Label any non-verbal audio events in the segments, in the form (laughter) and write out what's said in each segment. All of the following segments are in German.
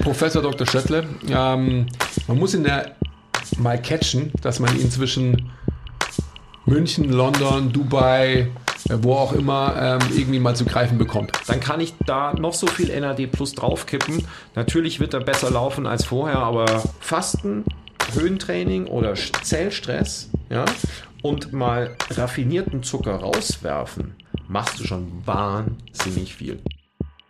Professor Dr. Schöttle. Ähm, man muss ihn ja mal catchen, dass man ihn zwischen München, London, Dubai, äh, wo auch immer, ähm, irgendwie mal zu greifen bekommt. Dann kann ich da noch so viel NAD Plus draufkippen. Natürlich wird er besser laufen als vorher, aber Fasten, Höhentraining oder Zellstress, ja, und mal raffinierten Zucker rauswerfen, machst du schon wahnsinnig viel.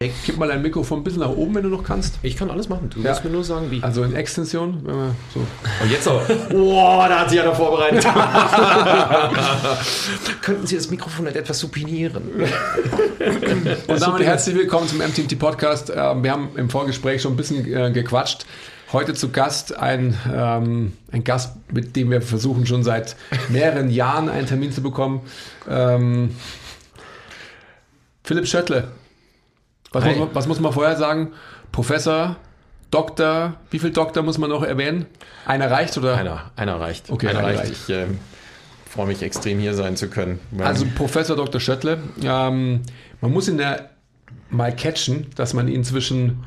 Hey, gib mal dein Mikrofon ein bisschen nach oben, wenn du noch kannst. Ich kann alles machen. Du Ja. musst mir nur sagen, wie. Also in Extension, wenn wir so. Und jetzt auch. (laughs) Boah, da hat sich einer vorbereitet. (laughs) Könnten Sie das Mikrofon nicht etwas supinieren? (laughs) Und damit herzlich willkommen zum MTMT Podcast. Ähm, Wir haben im Vorgespräch schon ein bisschen äh, gequatscht. Heute zu Gast ein, ähm, ein Gast, mit dem wir versuchen schon seit mehreren Jahren einen Termin zu bekommen. Ähm, Philipp Schöttle. Was muss, man, was muss man vorher sagen? Professor, Doktor, wie viel Doktor muss man noch erwähnen? Einer reicht oder? Einer, einer reicht. Okay, einer einer reicht. reicht. Ich ähm, freue mich extrem, hier sein zu können. Also Professor Dr. Schöttle. Ähm, man muss ihn ja mal catchen, dass man ihn zwischen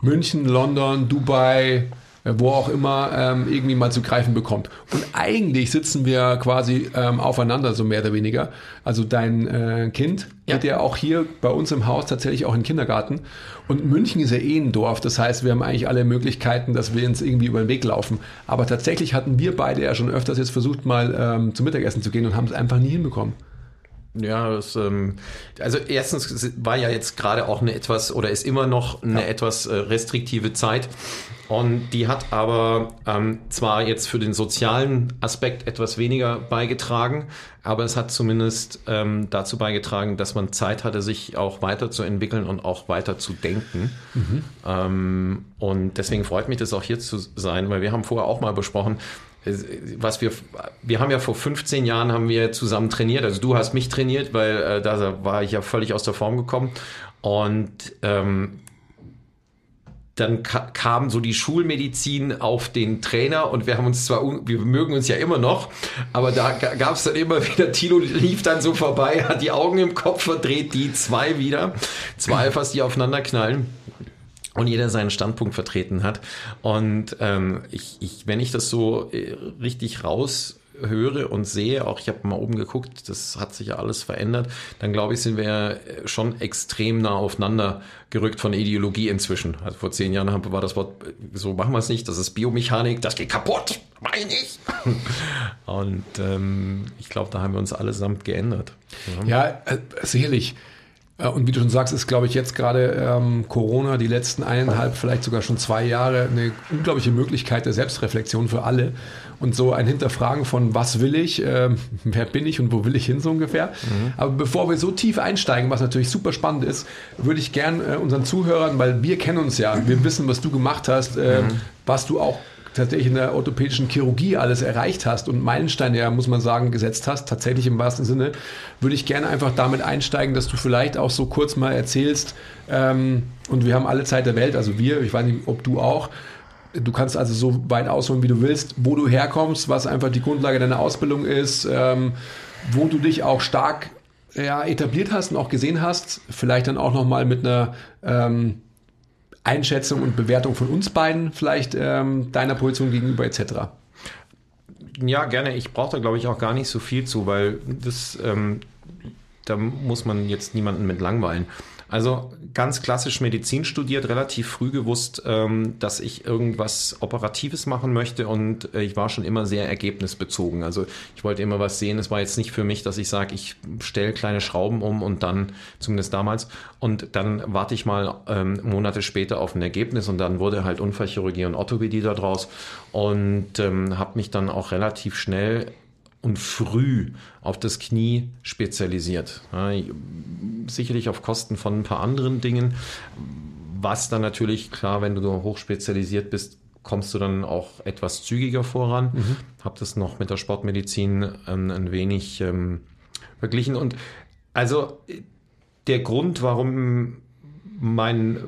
München, London, Dubai, äh, wo auch immer, ähm, irgendwie mal zu greifen bekommt. Und eigentlich sitzen wir quasi ähm, aufeinander, so mehr oder weniger. Also dein äh, Kind Ja. geht ja auch hier bei uns im Haus tatsächlich auch in den Kindergarten. Und München ist ja eh ein Dorf. Das heißt, wir haben eigentlich alle Möglichkeiten, dass wir uns irgendwie über den Weg laufen. Aber tatsächlich hatten wir beide ja schon öfters jetzt versucht, mal ähm, zum Mittagessen zu gehen und haben es einfach nie hinbekommen. Ja, das, ähm, also erstens war ja jetzt gerade auch eine etwas oder ist immer noch eine etwas äh, restriktive Zeit. Und die hat aber ähm, zwar jetzt für den sozialen Aspekt etwas weniger beigetragen, aber es hat zumindest ähm, dazu beigetragen, dass man Zeit hatte, sich auch weiterzuentwickeln und auch weiter zu denken. Ähm, und deswegen freut mich das auch hier zu sein, weil wir haben vorher auch mal besprochen, was wir, wir haben ja vor 15 Jahren haben wir zusammen trainiert. Also du hast mich trainiert, weil äh, da war ich ja völlig aus der Form gekommen. Und ähm, dann ka kam so die Schulmedizin auf den Trainer und wir haben uns zwar, wir mögen uns ja immer noch, aber da gab es dann immer wieder, Tilo lief dann so vorbei, hat die Augen im Kopf verdreht, die zwei wieder, zwei Alphas, die aufeinander knallen und jeder seinen Standpunkt vertreten hat. Und ähm, ich, ich, wenn ich das so äh, richtig raushöre und sehe, auch ich habe mal oben geguckt, das hat sich ja alles verändert, dann glaube ich, sind wir äh, schon extrem nah aufeinander gerückt von Ideologie inzwischen. Also vor zehn Jahren war das Wort, äh, so machen wir es nicht, das ist Biomechanik, das geht kaputt, meine ich. (laughs) Und ähm, ich glaube, da haben wir uns allesamt geändert. Ja, äh, sicherlich. Äh, Und wie du schon sagst, ist, glaube ich, jetzt gerade ähm, Corona, die letzten eineinhalb, vielleicht sogar schon zwei Jahre, eine unglaubliche Möglichkeit der Selbstreflexion für alle. Und so ein Hinterfragen von, was will ich, ähm, (laughs) wer bin ich und wo will ich hin, so ungefähr. Aber bevor wir so tief einsteigen, was natürlich super spannend ist, würde ich gern äh, unseren Zuhörern, weil wir kennen uns ja, wir wissen, was du gemacht hast, äh, was du auch tatsächlich in der orthopädischen Chirurgie alles erreicht hast und Meilensteine, ja, muss man sagen, gesetzt hast, tatsächlich im wahrsten Sinne, würde ich gerne einfach damit einsteigen, dass du vielleicht auch so kurz mal erzählst, ähm, und wir haben alle Zeit der Welt, also wir, ich weiß nicht, ob du auch, du kannst also so weit ausholen, wie du willst, wo du herkommst, was einfach die Grundlage deiner Ausbildung ist, ähm, wo du dich auch stark ja, etabliert hast und auch gesehen hast, vielleicht dann auch nochmal mit einer ähm, Einschätzung und Bewertung von uns beiden, vielleicht ähm, deiner Position gegenüber etc. Ja, gerne. Ich brauche da, glaube ich, auch gar nicht so viel zu, weil das, ähm, da muss man jetzt niemanden mit langweilen. Also ganz klassisch Medizin studiert, relativ früh gewusst, ähm, dass ich irgendwas Operatives machen möchte und äh, ich war schon immer sehr ergebnisbezogen. Also ich wollte immer was sehen. Es war jetzt nicht für mich, dass ich sage, ich stelle kleine Schrauben um und dann, zumindest damals, und dann warte ich mal ähm, Monate später auf ein Ergebnis und dann wurde halt Unfallchirurgie und Orthopädie daraus und ähm, habe mich dann auch relativ schnell und früh auf das Knie spezialisiert. Ja, sicherlich auf Kosten von ein paar anderen Dingen, was dann natürlich, klar, wenn du hoch spezialisiert bist, kommst du dann auch etwas zügiger voran. Mhm. Habe das noch mit der Sportmedizin ein, ein wenig ähm, verglichen. Und also der Grund, warum mein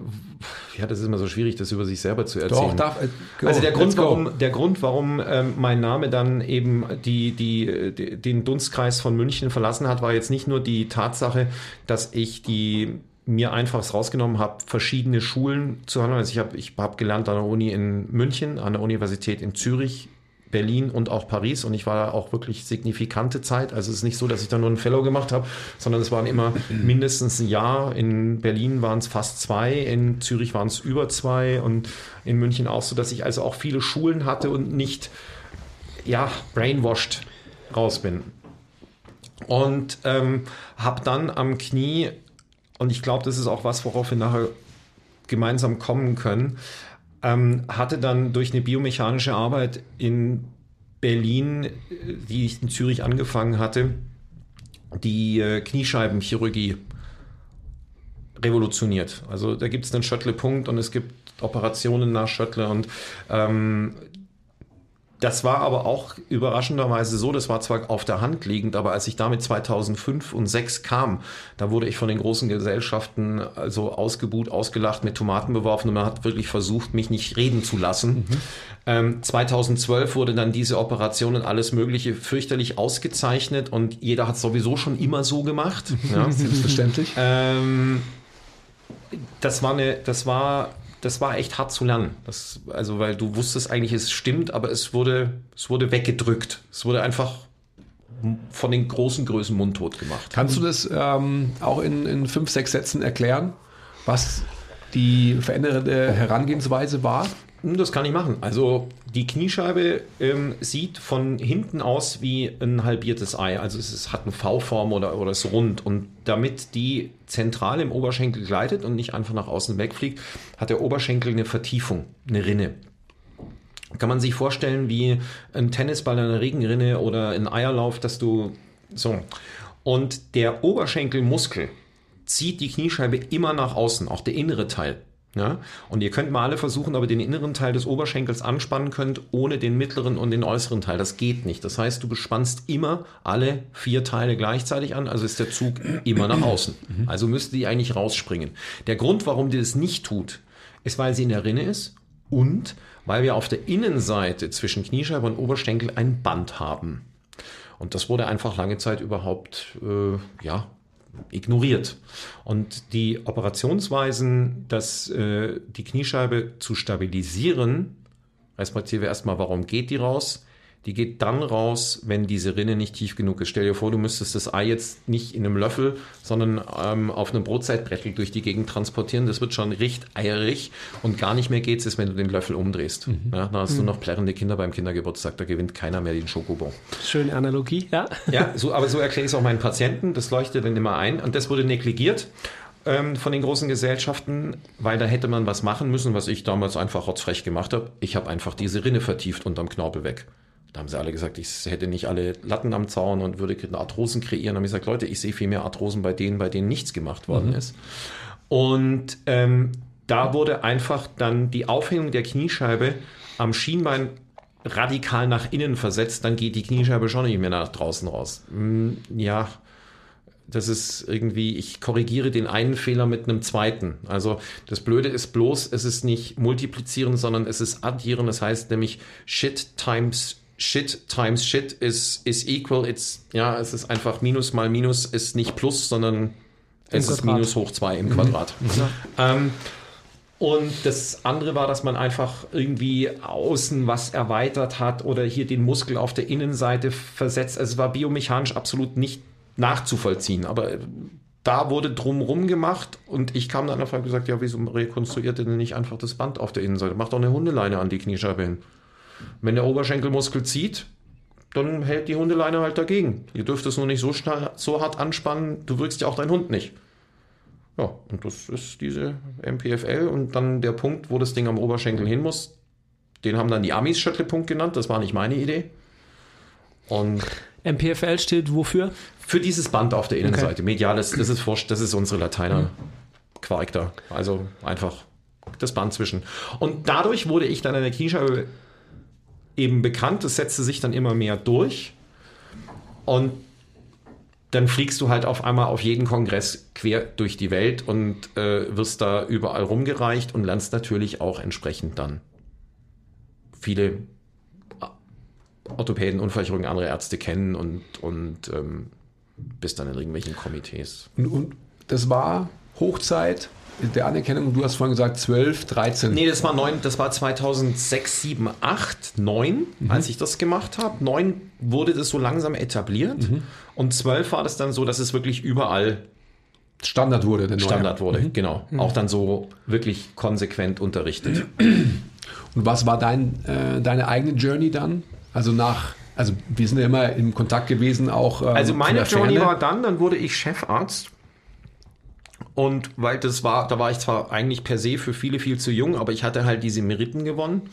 ja, das ist immer so schwierig, das über sich selber zu erzählen. Doch, darf, go, also der Grund, warum, der Grund, warum ähm, mein Name dann eben die, die, die, den Dunstkreis von München verlassen hat, war jetzt nicht nur die Tatsache, dass ich die mir einfach rausgenommen habe, verschiedene Schulen zu haben. Also ich habe ich hab gelernt an der Uni in München, an der Universität in Zürich, Berlin und auch Paris und ich war da auch wirklich signifikante Zeit. Also es ist nicht so, dass ich da nur ein Fellow gemacht habe, sondern es waren immer mindestens ein Jahr. In Berlin waren es fast zwei, in Zürich waren es über zwei und in München auch so, dass ich also auch viele Schulen hatte und nicht, ja, brainwashed raus bin. Und ähm, habe dann am Knie, und ich glaube, das ist auch was, worauf wir nachher gemeinsam kommen können, ähm, hatte dann durch eine biomechanische Arbeit in Berlin, die ich in Zürich angefangen hatte, die äh, Kniescheibenchirurgie revolutioniert. Also da gibt es einen Schöttle-Punkt und es gibt Operationen nach Schöttle und ähm, das war aber auch überraschenderweise so, das war zwar auf der Hand liegend, aber als ich damit 2005 und 2006 kam, da wurde ich von den großen Gesellschaften also ausgebuht, ausgelacht, mit Tomaten beworfen und man hat wirklich versucht, mich nicht reden zu lassen. Mhm. Ähm, 2012 wurde dann diese Operation und alles Mögliche fürchterlich ausgezeichnet und jeder hat es sowieso schon immer so gemacht. (laughs) Ja. Selbstverständlich. Ähm, das war eine, das war das war echt hart zu lernen. Das, also, weil du wusstest eigentlich, es stimmt, aber es wurde, es wurde weggedrückt. Es wurde einfach von den großen Größen mundtot gemacht. Kannst du das ähm, auch in, in fünf, sechs Sätzen erklären, was die veränderte Herangehensweise war? Hm, das kann ich machen. Also die Kniescheibe ähm, sieht von hinten aus wie ein halbiertes Ei. Also es ist, hat eine V-Form oder, oder ist rund. Und damit die zentral im Oberschenkel gleitet und nicht einfach nach außen wegfliegt, hat der Oberschenkel eine Vertiefung, eine Rinne. Kann man sich vorstellen wie ein Tennisball in einer Regenrinne oder ein Eierlauf, dass du so. Und der Oberschenkelmuskel zieht die Kniescheibe immer nach außen, auch der innere Teil. Ja? Und ihr könnt mal alle versuchen, ob ihr den inneren Teil des Oberschenkels anspannen könnt, ohne den mittleren und den äußeren Teil. Das geht nicht. Das heißt, du bespannst immer alle vier Teile gleichzeitig an, also ist der Zug immer nach außen. Mhm. Also müsste die eigentlich rausspringen. Der Grund, warum die das nicht tut, ist, weil sie in der Rinne ist und weil wir auf der Innenseite zwischen Kniescheibe und Oberschenkel ein Band haben. Und das wurde einfach lange Zeit überhaupt äh, ja, ignoriert. Und die Operationsweisen, dass äh, die Kniescheibe zu stabilisieren, respektive erstmal, warum geht die raus? Die geht dann raus, wenn diese Rinne nicht tief genug ist. Stell dir vor, du müsstest das Ei jetzt nicht in einem Löffel, sondern ähm, auf einem Brotzeitbrettel durch die Gegend transportieren. Das wird schon recht eierig und gar nicht mehr geht es, wenn du den Löffel umdrehst. Mhm. Ja, dann hast mhm. du noch plärrende Kinder beim Kindergeburtstag, da gewinnt keiner mehr den Schokobon. Schöne Analogie, ja. Ja, (laughs) so, aber so erkläre ich es auch meinen Patienten, das leuchtet dann immer ein und das wurde negligiert ähm, von den großen Gesellschaften, weil da hätte man was machen müssen, was ich damals einfach rotzfrech gemacht habe. Ich habe einfach diese Rinne vertieft unterm Knorpel weg. Da haben sie alle gesagt, ich hätte nicht alle Latten am Zaun und würde Arthrosen kreieren. Da habe ich gesagt, Leute, ich sehe viel mehr Arthrosen bei denen, bei denen nichts gemacht worden mhm. ist. Und ähm, da wurde einfach dann die Aufhängung der Kniescheibe am Schienbein radikal nach innen versetzt, dann geht die Kniescheibe schon nicht mehr nach draußen raus. Hm, ja, das ist irgendwie, ich korrigiere den einen Fehler mit einem zweiten. Also das Blöde ist bloß, es ist nicht multiplizieren, sondern es ist addieren. Das heißt nämlich Shit times Shit times Shit ist is equal. It's, ja, es ist einfach Minus mal Minus ist nicht Plus, sondern es ist Minus hoch zwei im Quadrat. Mhm. Ähm, und das andere war, dass man einfach irgendwie außen was erweitert hat oder hier den Muskel auf der Innenseite versetzt. Also es war biomechanisch absolut nicht nachzuvollziehen. Aber da wurde drumrum gemacht und ich kam dann einfach und gesagt, ja, wieso rekonstruiert ihr denn nicht einfach das Band auf der Innenseite? Macht doch eine Hundeleine an die Kniescheibe hin. Wenn der Oberschenkelmuskel zieht, dann hält die Hundeleine halt dagegen. Ihr dürft es nur nicht so, so hart anspannen, du wirkst ja auch deinen Hund nicht. Ja, und das ist diese MPFL und dann der Punkt, wo das Ding am Oberschenkel hin muss, den haben dann die Amis Schöttlepunkt genannt, das war nicht meine Idee. Und MPFL steht wofür? Für dieses Band auf der Innenseite. Okay. Mediales, das ist wurscht, das ist unsere Lateiner Quark da. Also einfach das Band zwischen. Und dadurch wurde ich dann an der Kniescheibe eben bekannt. Das setzte sich dann immer mehr durch. Und dann fliegst du halt auf einmal auf jeden Kongress quer durch die Welt und äh, wirst da überall rumgereicht und lernst natürlich auch entsprechend dann viele Orthopäden, Unfallchirurgen, andere Ärzte kennen und, und ähm, bist dann in irgendwelchen Komitees. Und, und das war Hochzeit der Anerkennung, du hast vorhin gesagt 12, 13. Nee, das war, 9, das war 2006, 7, 8, 9, mhm. als ich das gemacht habe. 9 wurde das so langsam etabliert mhm. und 12 war das dann so, dass es wirklich überall Standard wurde. Der Standard wurde, mhm. genau. Mhm. Auch dann so wirklich konsequent unterrichtet. (clears throat) Und was war dein, äh, deine eigene Journey dann? Also nach also wir sind ja immer im Kontakt gewesen, auch. Ähm, also meine Journey war dann, dann wurde ich Chefarzt. Und weil das war, da war ich zwar eigentlich per se für viele viel zu jung, aber ich hatte halt diese Meriten gewonnen.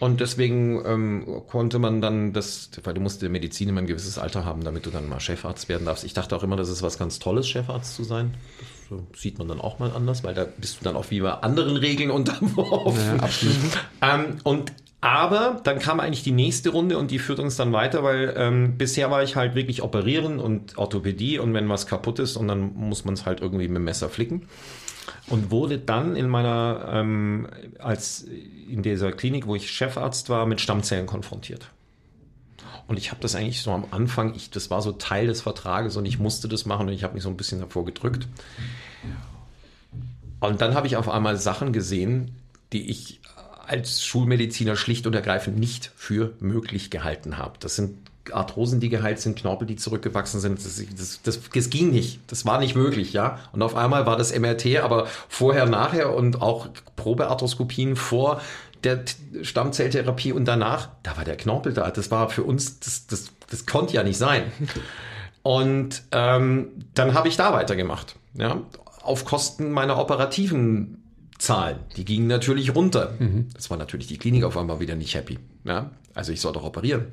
Und deswegen ähm, konnte man dann das, weil du musst in der Medizin immer ein gewisses Alter haben, damit du dann mal Chefarzt werden darfst. Ich dachte auch immer, das ist was ganz Tolles, Chefarzt zu sein. Das sieht man dann auch mal anders, weil da bist du dann auch wie bei anderen Regeln unterworfen. Ja, absolut. (laughs) ähm, und aber dann kam eigentlich die nächste Runde und die führt uns dann weiter, weil ähm, bisher war ich halt wirklich operieren und Orthopädie und wenn was kaputt ist und dann muss man es halt irgendwie mit dem Messer flicken. Und wurde dann in meiner, ähm, als in dieser Klinik, wo ich Chefarzt war, mit Stammzellen konfrontiert. Und ich habe das eigentlich so am Anfang, ich, das war so Teil des Vertrages und ich musste das machen und ich habe mich so ein bisschen davor gedrückt. Und dann habe ich auf einmal Sachen gesehen, die ich als Schulmediziner schlicht und ergreifend nicht für möglich gehalten habe. Das sind Arthrosen, die geheilt sind, Knorpel, die zurückgewachsen sind. Das, das, das, das, ging nicht. Das war nicht möglich, ja. Und auf einmal war das MRT, aber vorher, nachher und auch Probearthroskopien vor der Stammzelltherapie und danach, da war der Knorpel da. Das war für uns, das, das, das konnte ja nicht sein. Und ähm, dann habe ich da weitergemacht, ja, auf Kosten meiner operativen Zahlen. Die gingen natürlich runter. Mhm. Das war natürlich die Klinik auf einmal wieder nicht happy. Ja? Also ich soll doch operieren.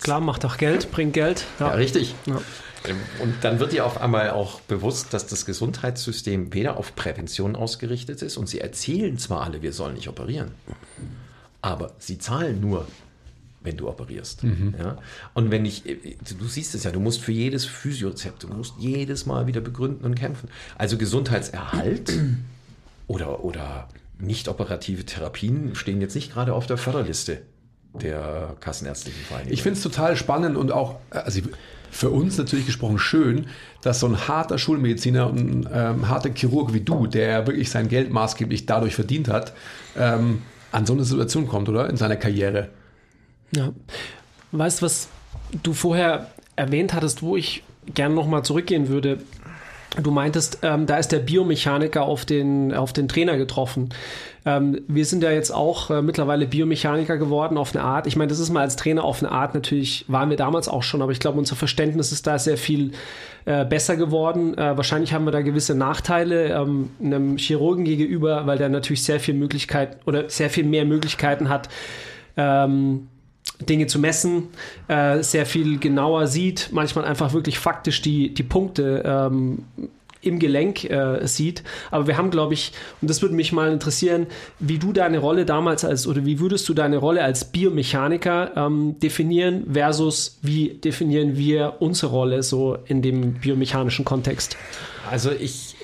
Klar, macht doch Geld, bringt Geld. Ja, ja richtig. Ja. Ähm, und dann wird dir auf einmal auch bewusst, dass das Gesundheitssystem weder auf Prävention ausgerichtet ist und sie erzählen zwar alle, wir sollen nicht operieren, aber sie zahlen nur, wenn du operierst. Mhm. Ja? Und wenn ich, äh, du siehst es ja, du musst für jedes Physiorezept, du musst jedes Mal wieder begründen und kämpfen. Also Gesundheitserhalt oder, oder nicht operative Therapien stehen jetzt nicht gerade auf der Förderliste der kassenärztlichen Vereinigung. Ich finde es total spannend und auch also für uns natürlich gesprochen schön, dass so ein harter Schulmediziner und ein ähm, harter Chirurg wie du, der wirklich sein Geld maßgeblich dadurch verdient hat, ähm, an so eine Situation kommt, oder? In seiner Karriere. Ja. Weißt du, was du vorher erwähnt hattest, wo ich gerne nochmal zurückgehen würde? Du meintest, ähm, da ist der Biomechaniker auf den, auf den Trainer getroffen. Ähm, wir sind ja jetzt auch äh, mittlerweile Biomechaniker geworden auf eine Art. Ich meine, das ist mal als Trainer auf eine Art natürlich, waren wir damals auch schon, aber ich glaube, unser Verständnis ist da sehr viel äh, besser geworden. Äh, wahrscheinlich haben wir da gewisse Nachteile ähm, einem Chirurgen gegenüber, weil der natürlich sehr viel Möglichkeit oder sehr viel mehr Möglichkeiten hat, ähm, Dinge zu messen, äh, sehr viel genauer sieht, manchmal einfach wirklich faktisch die, die Punkte ähm, im Gelenk äh, sieht. Aber wir haben, glaube ich, und das würde mich mal interessieren, wie du deine Rolle damals als, oder wie würdest du deine Rolle als Biomechaniker ähm, definieren versus wie definieren wir unsere Rolle so in dem biomechanischen Kontext? Also ich,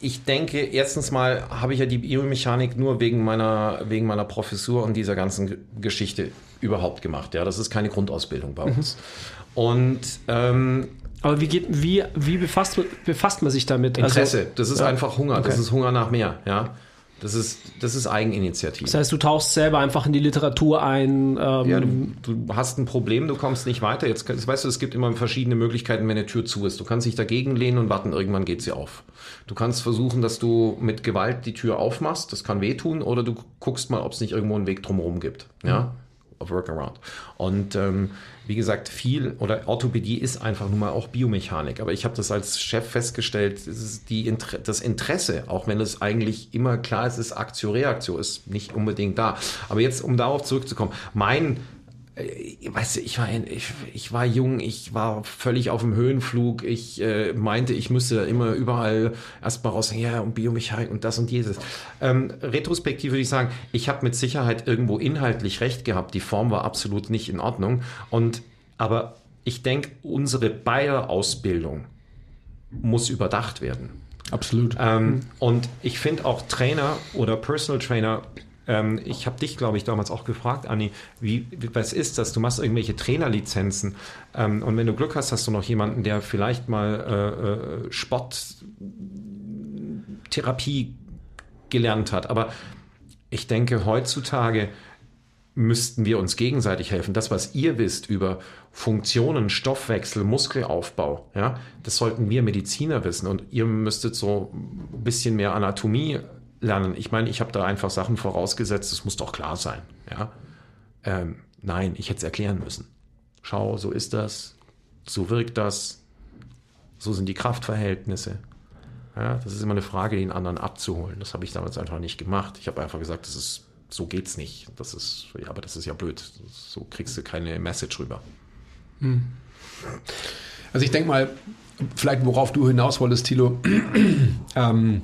ich denke, erstens mal habe ich ja die Biomechanik nur wegen meiner, wegen meiner Professur und dieser ganzen Geschichte überhaupt gemacht. Ja, das ist keine Grundausbildung bei uns. Mhm. Und ähm, aber wie, geht, wie, wie befasst, befasst man sich damit? Also Interesse, also, das ist ja. einfach Hunger, okay. das ist Hunger nach mehr. Ja? Das ist, das ist Eigeninitiative. Das heißt, du tauchst selber einfach in die Literatur ein. Ähm, Ja, du, du hast ein Problem, du kommst nicht weiter. Jetzt, jetzt weißt du, es gibt immer verschiedene Möglichkeiten, wenn eine Tür zu ist. Du kannst dich dagegen lehnen und warten, irgendwann geht sie auf. Du kannst versuchen, dass du mit Gewalt die Tür aufmachst, das kann wehtun, oder du guckst mal, ob es nicht irgendwo einen Weg drumherum gibt. Ja, auf Workaround. Und ähm, wie gesagt, viel oder Orthopädie ist einfach nun mal auch Biomechanik. Aber ich habe das als Chef festgestellt, die Inter das Interesse, auch wenn es eigentlich immer klar ist, ist Aktio Reaktio, ist nicht unbedingt da. Aber jetzt, um darauf zurückzukommen, mein Weißt du, ich war, ein- ich, ich war jung, ich war völlig auf dem Höhenflug, ich äh, meinte, ich müsste immer überall erstmal raus, ja, und Biomechanik und das und dieses. Ähm, retrospektiv würde ich sagen, ich habe mit Sicherheit irgendwo inhaltlich recht gehabt, die Form war absolut nicht in Ordnung. Und aber ich denke, unsere Bayer-Ausbildung muss überdacht werden. Absolut. Ähm, Und ich finde auch Trainer oder Personal Trainer, ähm, ich habe dich, glaube ich, damals auch gefragt, Anni, wie, was ist das? Du machst irgendwelche Trainerlizenzen ähm, und wenn du Glück hast, hast du noch jemanden, der vielleicht mal äh, äh, Sporttherapie gelernt hat. Aber ich denke, heutzutage müssten wir uns gegenseitig helfen. Das, was ihr wisst über Funktionen, Stoffwechsel, Muskelaufbau, ja, das sollten wir Mediziner wissen. Und ihr müsstet so ein bisschen mehr Anatomie lernen. Ich meine, ich habe da einfach Sachen vorausgesetzt, das muss doch klar sein. Ja? Ähm, nein, ich hätte es erklären müssen. Schau, so ist das, so wirkt das, so sind die Kraftverhältnisse. Ja, das ist immer eine Frage, den anderen abzuholen. Das habe ich damals einfach nicht gemacht. Ich habe einfach gesagt, das ist, so geht's nicht. Das ist, ja, aber das ist ja blöd. So kriegst du keine Message rüber. Also ich denke mal, vielleicht worauf du hinaus wolltest, Thilo, (clears throat) ähm,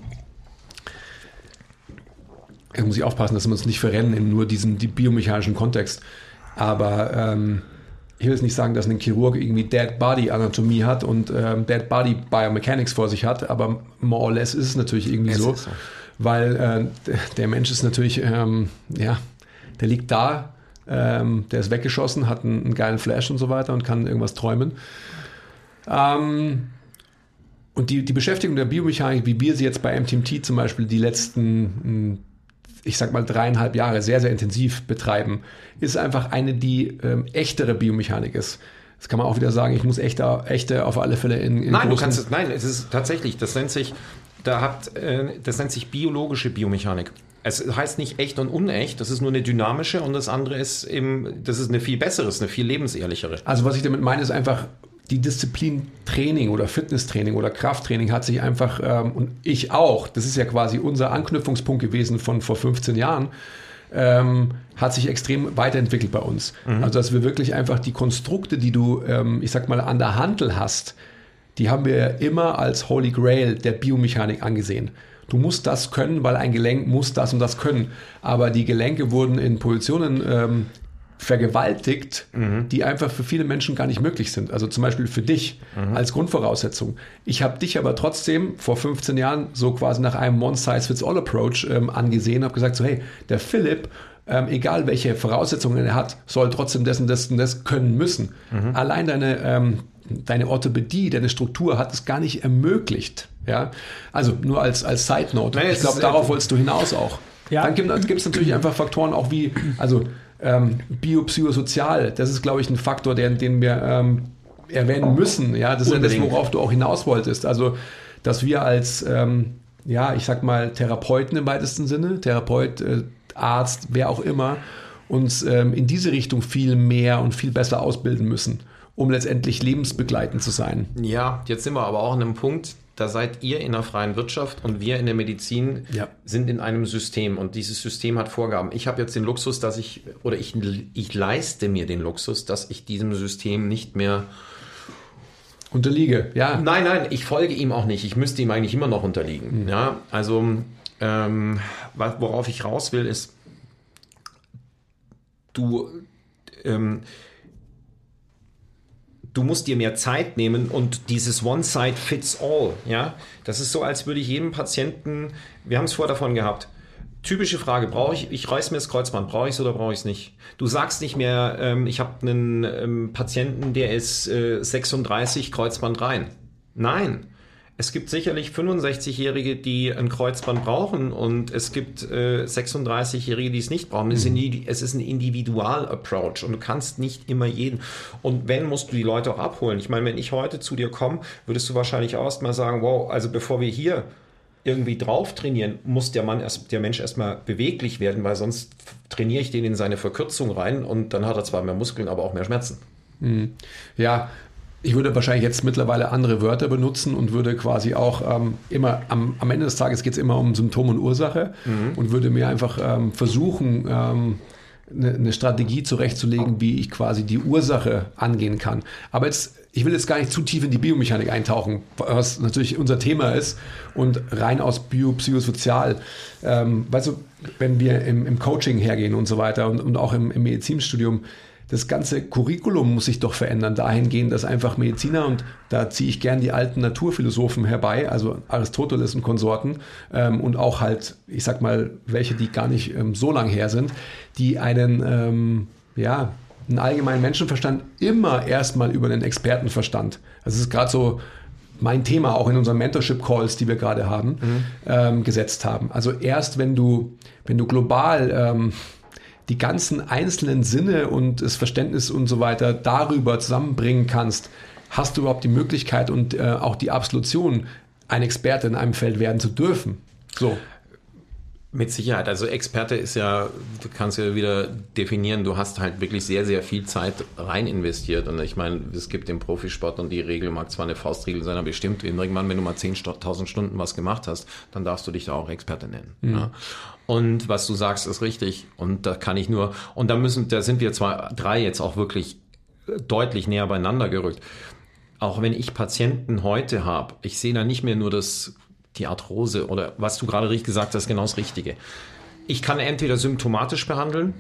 jetzt muss ich aufpassen, dass wir uns nicht verrennen in nur diesem die biomechanischen Kontext. Aber ähm, ich will jetzt nicht sagen, dass ein Chirurg irgendwie Dead Body Anatomie hat und ähm, Dead Body Biomechanics vor sich hat, aber more or less ist es natürlich irgendwie Es so, so. weil äh, der Mensch ist natürlich, ähm, ja, der liegt da, ähm, der ist weggeschossen, hat einen, einen geilen Flash und so weiter und kann irgendwas träumen. Ähm, und die, die Beschäftigung der Biomechanik, wie wir sie jetzt bei MTMT zum Beispiel die letzten, mh, ich sag mal, dreieinhalb Jahre sehr, sehr intensiv betreiben, ist einfach eine, die ähm, echtere Biomechanik ist. Das kann man auch wieder sagen, ich muss echte, echte auf alle Fälle in, in Nein, du kannst es, nein, es ist tatsächlich, das nennt sich, da hat, äh, das nennt sich biologische Biomechanik. Es heißt nicht echt und unecht, das ist nur eine dynamische und das andere ist eben, das ist eine viel bessere, eine viel lebensehrlichere. Also was ich damit meine, ist einfach die Disziplin Training oder Fitnesstraining oder Krafttraining hat sich einfach, ähm, und ich auch, das ist ja quasi unser Anknüpfungspunkt gewesen von vor 15 Jahren, ähm, hat sich extrem weiterentwickelt bei uns. Also dass wir wirklich einfach die Konstrukte, die du, ähm, ich sag mal, an der Handel hast, die haben wir immer als Holy Grail der Biomechanik angesehen. Du musst das können, weil ein Gelenk muss das und das können. Aber die Gelenke wurden in Positionen ähm, vergewaltigt, die einfach für viele Menschen gar nicht möglich sind. Also zum Beispiel für dich als Grundvoraussetzung. Ich habe dich aber trotzdem vor 15 Jahren so quasi nach einem One-Size-Fits-All-Approach ähm, angesehen, habe gesagt so, hey, der Philipp, ähm, egal welche Voraussetzungen er hat, soll trotzdem das und das und das können müssen. Allein deine, ähm, deine Orthopädie, deine Struktur hat es gar nicht ermöglicht. Ja? Also nur als, als Side Note. Nein, es ich glaube, darauf äh, wolltest du hinaus auch. Ja. Dann gibt es natürlich einfach Faktoren auch wie, also ähm, biopsychosozial, das ist, glaube ich, ein Faktor, den, den wir ähm, erwähnen müssen. Ja, das ist ja das, Unbedingt. worauf du auch hinaus wolltest. Also, dass wir als, ähm, ja, ich sag mal, Therapeuten im weitesten Sinne, Therapeut, äh, Arzt, wer auch immer, uns ähm, in diese Richtung viel mehr und viel besser ausbilden müssen, um letztendlich lebensbegleitend zu sein. Ja, jetzt sind wir aber auch an einem Punkt, da seid ihr in der freien Wirtschaft und wir in der Medizin Ja. sind in einem System und dieses System hat Vorgaben. Ich habe jetzt den Luxus, dass ich, oder ich, ich leiste mir den Luxus, dass ich diesem System nicht mehr Unterliege, ja. Nein, nein, ich folge ihm auch nicht. Ich müsste ihm eigentlich immer noch unterliegen. Ja, also ähm, worauf ich raus will, ist, du, ähm, du musst dir mehr Zeit nehmen und dieses One Side Fits All, ja, das ist so, als würde ich jedem Patienten, wir haben es vorher davon gehabt, typische Frage, brauche ich, ich reiß mir das Kreuzband, brauche ich es oder brauche ich es nicht? Du sagst nicht mehr, ähm, ich habe einen ähm, Patienten, der ist äh, 36, Kreuzband rein. Nein. Es gibt sicherlich 65-Jährige, die ein Kreuzband brauchen und es gibt äh, 36-Jährige, die es nicht brauchen. Es, Mhm. ist, es ist ein Individual-Approach und du kannst nicht immer jeden. Und wenn, musst du die Leute auch abholen. Ich meine, wenn ich heute zu dir komme, würdest du wahrscheinlich auch erst mal sagen, wow, also bevor wir hier irgendwie drauf trainieren, muss der Mann erst, der Mensch erstmal beweglich werden, weil sonst trainiere ich den in seine Verkürzung rein und dann hat er zwar mehr Muskeln, aber auch mehr Schmerzen. Ja, ich würde wahrscheinlich jetzt mittlerweile andere Wörter benutzen und würde quasi auch ähm, immer am, am Ende des Tages geht es immer um Symptom und Ursache und würde mir einfach ähm, versuchen, ähm, eine, eine Strategie zurechtzulegen, wie ich quasi die Ursache angehen kann. Aber jetzt, ich will jetzt gar nicht zu tief in die Biomechanik eintauchen, was natürlich unser Thema ist und rein aus biopsychosozial. Ähm, weißt du, wenn wir im, im Coaching hergehen und so weiter und, und auch im, im Medizinstudium, das ganze Curriculum muss sich doch verändern, dahingehend, dass einfach Mediziner, und da ziehe ich gern die alten Naturphilosophen herbei, also Aristoteles und Konsorten, ähm, und auch halt, ich sag mal, welche, die gar nicht ähm, so lang her sind, die einen, ähm, ja, einen allgemeinen Menschenverstand immer erstmal über den Expertenverstand. Das ist gerade so mein Thema auch in unseren Mentorship-Calls, die wir gerade haben, ähm, gesetzt haben. Also erst wenn du, wenn du global ähm, die ganzen einzelnen Sinne und das Verständnis und so weiter darüber zusammenbringen kannst, hast du überhaupt die Möglichkeit und äh, auch die Absolution, ein Experte in einem Feld werden zu dürfen. So. Mit Sicherheit. Also Experte ist ja, du kannst ja wieder definieren, du hast halt wirklich sehr, sehr viel Zeit rein investiert. Und ich meine, es gibt im Profisport und die Regel mag zwar eine Faustregel sein, aber bestimmt irgendwann, wenn du mal 10.000 Stunden was gemacht hast, dann darfst du dich da auch Experte nennen. Ja. Und was du sagst, ist richtig. Und da kann ich nur, und da müssen, da sind wir zwei, drei jetzt auch wirklich deutlich näher beieinander gerückt. Auch wenn ich Patienten heute habe, ich sehe da nicht mehr nur das die Arthrose oder was du gerade richtig gesagt hast, genau das Richtige. Ich kann entweder symptomatisch behandeln,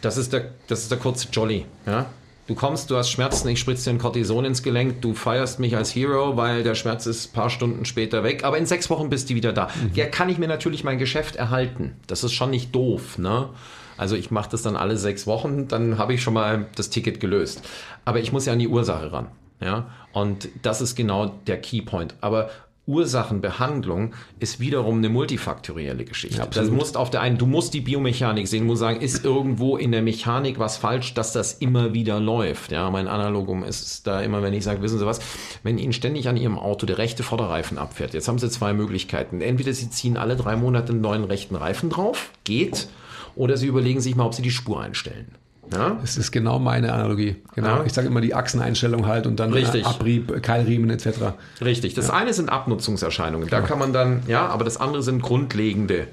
das ist der, das ist der kurze Jolly. Ja? Du kommst, du hast Schmerzen, ich spritze dir ein Cortison ins Gelenk, du feierst mich als Hero, weil der Schmerz ist ein paar Stunden später weg, aber in sechs Wochen bist du wieder da. Mhm. Ja, kann ich mir natürlich mein Geschäft erhalten. Das ist schon nicht doof. Ne? Also ich mache das dann alle sechs Wochen, dann habe ich schon mal das Ticket gelöst. Aber ich muss ja an die Ursache ran. Ja? Und das ist genau der Keypoint. Aber Ursachenbehandlung ist wiederum eine multifaktorielle Geschichte. Ja, das musst auf der einen, du musst die Biomechanik sehen, musst sagen, ist irgendwo in der Mechanik was falsch, dass das immer wieder läuft. Ja, mein Analogum ist da immer, wenn ich sage, wissen Sie was, wenn Ihnen ständig an Ihrem Auto der rechte Vorderreifen abfährt, jetzt haben Sie zwei Möglichkeiten. Entweder Sie ziehen alle drei Monate einen neuen rechten Reifen drauf, geht, oder Sie überlegen sich mal, ob Sie die Spur einstellen. Ja? Es ist genau meine Analogie. Genau. Ja. Ich sage immer die Achseneinstellung halt und dann Richtig. Abrieb, Keilriemen etc. Richtig. Das eine sind Abnutzungserscheinungen. Da kann man dann, ja, aber das andere sind grundlegende.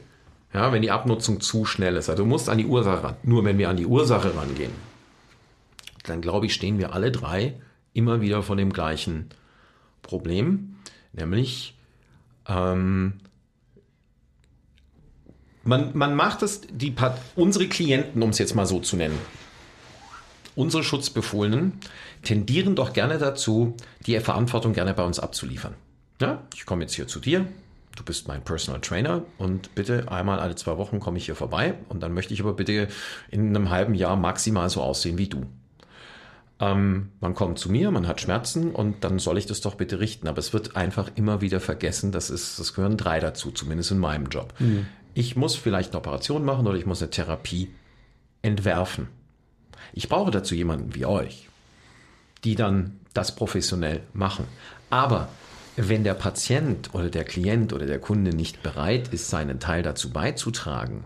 Ja, wenn die Abnutzung zu schnell ist. Also du musst an die Ursache ran. Nur wenn wir an die Ursache rangehen, dann glaube ich, stehen wir alle drei immer wieder vor dem gleichen Problem. Nämlich, ähm, man, man macht es, die, unsere Klienten, um es jetzt mal so zu nennen, unsere Schutzbefohlenen tendieren doch gerne dazu, die Verantwortung gerne bei uns abzuliefern. Ja, ich komme jetzt hier zu dir, du bist mein Personal Trainer und bitte einmal alle zwei Wochen komme ich hier vorbei und dann möchte ich aber bitte in einem halben Jahr maximal so aussehen wie du. Ähm, man kommt zu mir, man hat Schmerzen und dann soll ich das doch bitte richten. Aber es wird einfach immer wieder vergessen, das ist, das gehören drei dazu, zumindest in meinem Job. Ich muss vielleicht eine Operation machen oder ich muss eine Therapie entwerfen. Ich brauche dazu jemanden wie euch, die dann das professionell machen. Aber wenn der Patient oder der Klient oder der Kunde nicht bereit ist, seinen Teil dazu beizutragen,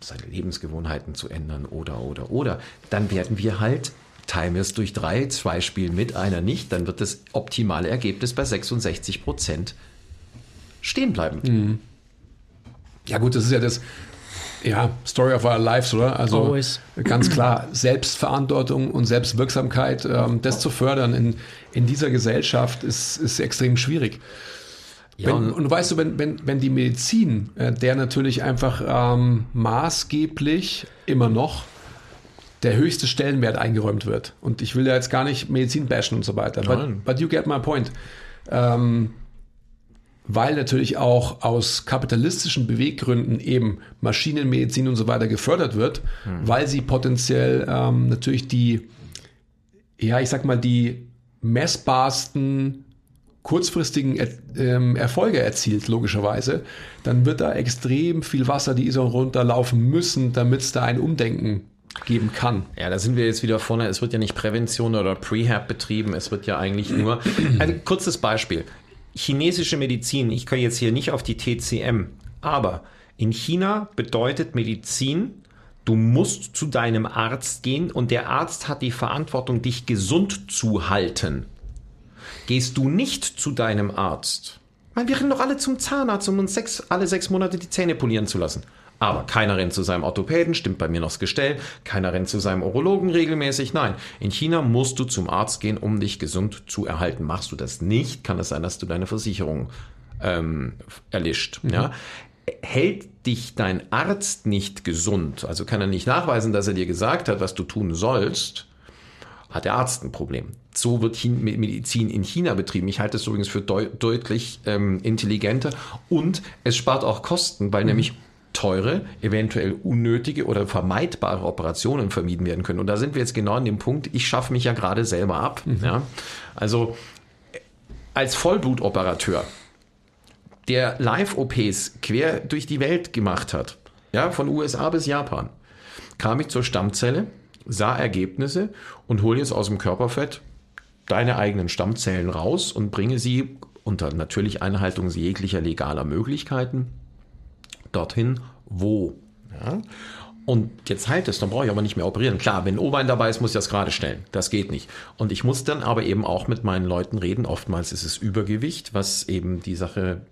seine Lebensgewohnheiten zu ändern oder, oder, oder, dann werden wir halt, teilen wir es durch drei, zwei spielen mit, einer nicht, dann wird das optimale Ergebnis bei 66 Prozent stehen bleiben. Ja gut, das ist ja das ja, Story of our lives, oder? Also Always. ganz klar, Selbstverantwortung und Selbstwirksamkeit, ähm, das zu fördern in, in dieser Gesellschaft ist, ist extrem schwierig. Ja, wenn, und- weißt du, wenn, wenn, wenn die Medizin, äh, der natürlich einfach ähm, maßgeblich immer noch der höchste Stellenwert eingeräumt wird. Und ich will ja jetzt gar nicht Medizin bashen und so weiter. But, but you get my point. Ähm, weil natürlich auch aus kapitalistischen Beweggründen eben Maschinenmedizin und so weiter gefördert wird, weil sie potenziell ähm, natürlich die, ja, ich sag mal, die messbarsten kurzfristigen ähm, Erfolge erzielt, logischerweise, dann wird da extrem viel Wasser die Isar runterlaufen müssen, damit es da ein Umdenken geben kann. Ja, da sind wir jetzt wieder vorne. Es wird ja nicht Prävention oder Prehab betrieben. Es wird ja eigentlich nur ein kurzes Beispiel. Chinesische Medizin. Ich kann jetzt hier nicht auf die TCM, aber in China bedeutet Medizin, du musst zu deinem Arzt gehen und der Arzt hat die Verantwortung, dich gesund zu halten. Gehst du nicht zu deinem Arzt, wir rennen doch alle zum Zahnarzt, um uns sechs, alle sechs Monate die Zähne polieren zu lassen. Aber keiner rennt zu seinem Orthopäden, stimmt bei mir noch das Gestell, keiner rennt zu seinem Urologen regelmäßig. Nein, in China musst du zum Arzt gehen, um dich gesund zu erhalten. Machst du das nicht, kann es sein, dass du deine Versicherung ähm, erlischt. Mhm. Ja? Hält dich dein Arzt nicht gesund, also kann er nicht nachweisen, dass er dir gesagt hat, was du tun sollst, hat der Arzt ein Problem. So wird Medizin in China betrieben. Ich halte es übrigens für deu deutlich ähm, intelligenter und es spart auch Kosten, weil mhm. nämlich teure, eventuell unnötige oder vermeidbare Operationen vermieden werden können. Und da sind wir jetzt genau an dem Punkt, ich schaffe mich ja gerade selber ab. Mhm. Ja? Also als Vollblutoperateur, der Live-OPs quer durch die Welt gemacht hat, ja, von USA bis Japan, kam ich zur Stammzelle sah Ergebnisse und hole jetzt aus dem Körperfett deine eigenen Stammzellen raus und bringe sie unter natürlich Einhaltung jeglicher legaler Möglichkeiten dorthin, wo. Ja? Und jetzt halt es, dann brauche ich aber nicht mehr operieren. Klar, wenn O-Bein dabei ist, muss ich das gerade stellen. Das geht nicht. Und ich muss dann aber eben auch mit meinen Leuten reden. Oftmals ist es Übergewicht, was eben die Sache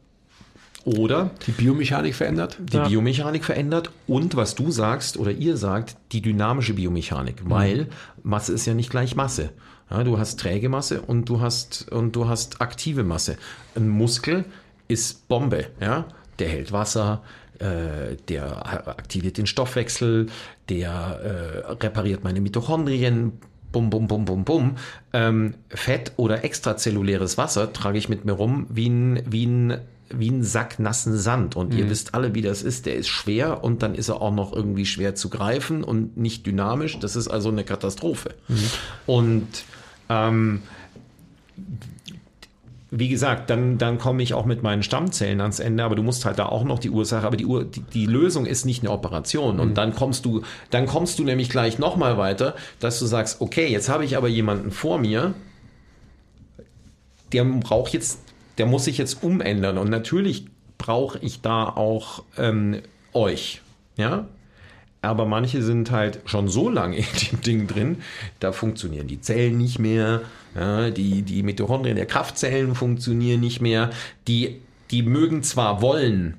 oder die Biomechanik verändert. Die ja. Biomechanik verändert und was du sagst oder ihr sagt, die dynamische Biomechanik, mhm. weil Masse ist ja nicht gleich Masse. Ja, du hast träge Masse und du hast und du hast aktive Masse. Ein Muskel ist Bombe, ja, der hält Wasser, äh, der aktiviert den Stoffwechsel, der äh, repariert meine Mitochondrien, bum, bum, bum, bum, bum. Ähm, Fett oder extrazelluläres Wasser trage ich mit mir rum wie ein, wie ein wie ein Sack nassen Sand. Und mhm. ihr wisst alle, wie das ist. Der ist schwer und dann ist er auch noch irgendwie schwer zu greifen und nicht dynamisch. Das ist also eine Katastrophe. Mhm. Und ähm, wie gesagt, dann, dann komme ich auch mit meinen Stammzellen ans Ende, aber du musst halt da auch noch die Ursache, aber die, Ur, die, die Lösung ist nicht eine Operation. Und mhm. dann kommst du, dann kommst du nämlich gleich nochmal weiter, dass du sagst, okay, jetzt habe ich aber jemanden vor mir, der braucht jetzt der muss sich jetzt umändern. Und natürlich brauche ich da auch ähm, euch. Ja, aber manche sind halt schon so lange in dem Ding drin, da funktionieren die Zellen nicht mehr, ja, die, die Mitochondrien der Kraftzellen funktionieren nicht mehr, die, die mögen zwar wollen,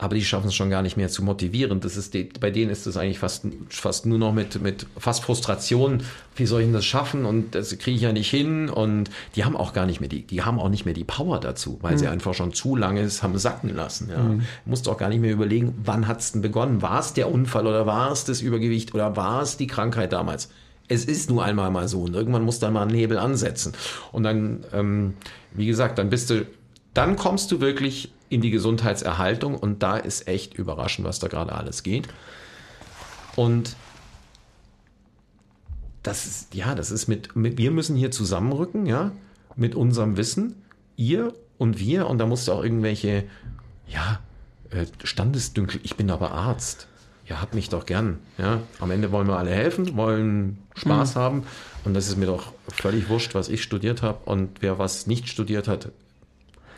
aber die schaffen es schon gar nicht mehr zu motivieren. Das ist die, bei denen ist es eigentlich fast, fast nur noch mit, mit fast Frustration. Wie soll ich denn das schaffen? Und das kriege ich ja nicht hin. Und die haben auch gar nicht mehr die, die haben auch nicht mehr die Power dazu, weil mhm. sie einfach schon zu lange es haben sacken lassen. Ja. Mhm. Musst auch gar nicht mehr überlegen, wann hat es denn begonnen? War es der Unfall oder war es das Übergewicht oder war es die Krankheit damals? Es ist nur einmal mal so und irgendwann muss dann mal ein Hebel ansetzen. Und dann, ähm, wie gesagt, dann bist du, dann kommst du wirklich in die Gesundheitserhaltung und da ist echt überraschend, was da gerade alles geht. Und das ist, ja, das ist mit, mit, wir müssen hier zusammenrücken, ja, mit unserem Wissen, ihr und wir, und da musst du auch irgendwelche, ja, äh, Standesdünkel, ich bin aber Arzt. Ja, hab mich doch gern. Ja, am Ende wollen wir alle helfen, wollen Spaß mhm. haben. Und das ist mir doch völlig wurscht, was ich studiert habe. Und wer was nicht studiert hat,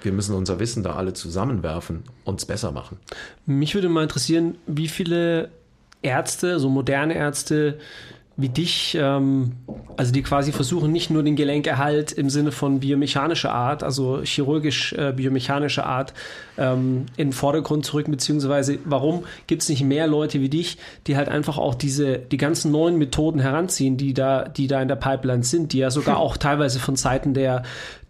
wir müssen unser Wissen da alle zusammenwerfen und es besser machen. Mich würde mal interessieren, wie viele Ärzte, so moderne Ärzte, wie dich, ähm, also die quasi versuchen nicht nur den Gelenkerhalt im Sinne von biomechanischer Art, also chirurgisch äh, biomechanischer Art ähm, in den Vordergrund zu rücken, beziehungsweise warum gibt es nicht mehr Leute wie dich, die halt einfach auch diese, die ganzen neuen Methoden heranziehen, die da, die da in der Pipeline sind, die ja sogar (laughs) auch teilweise von Seiten der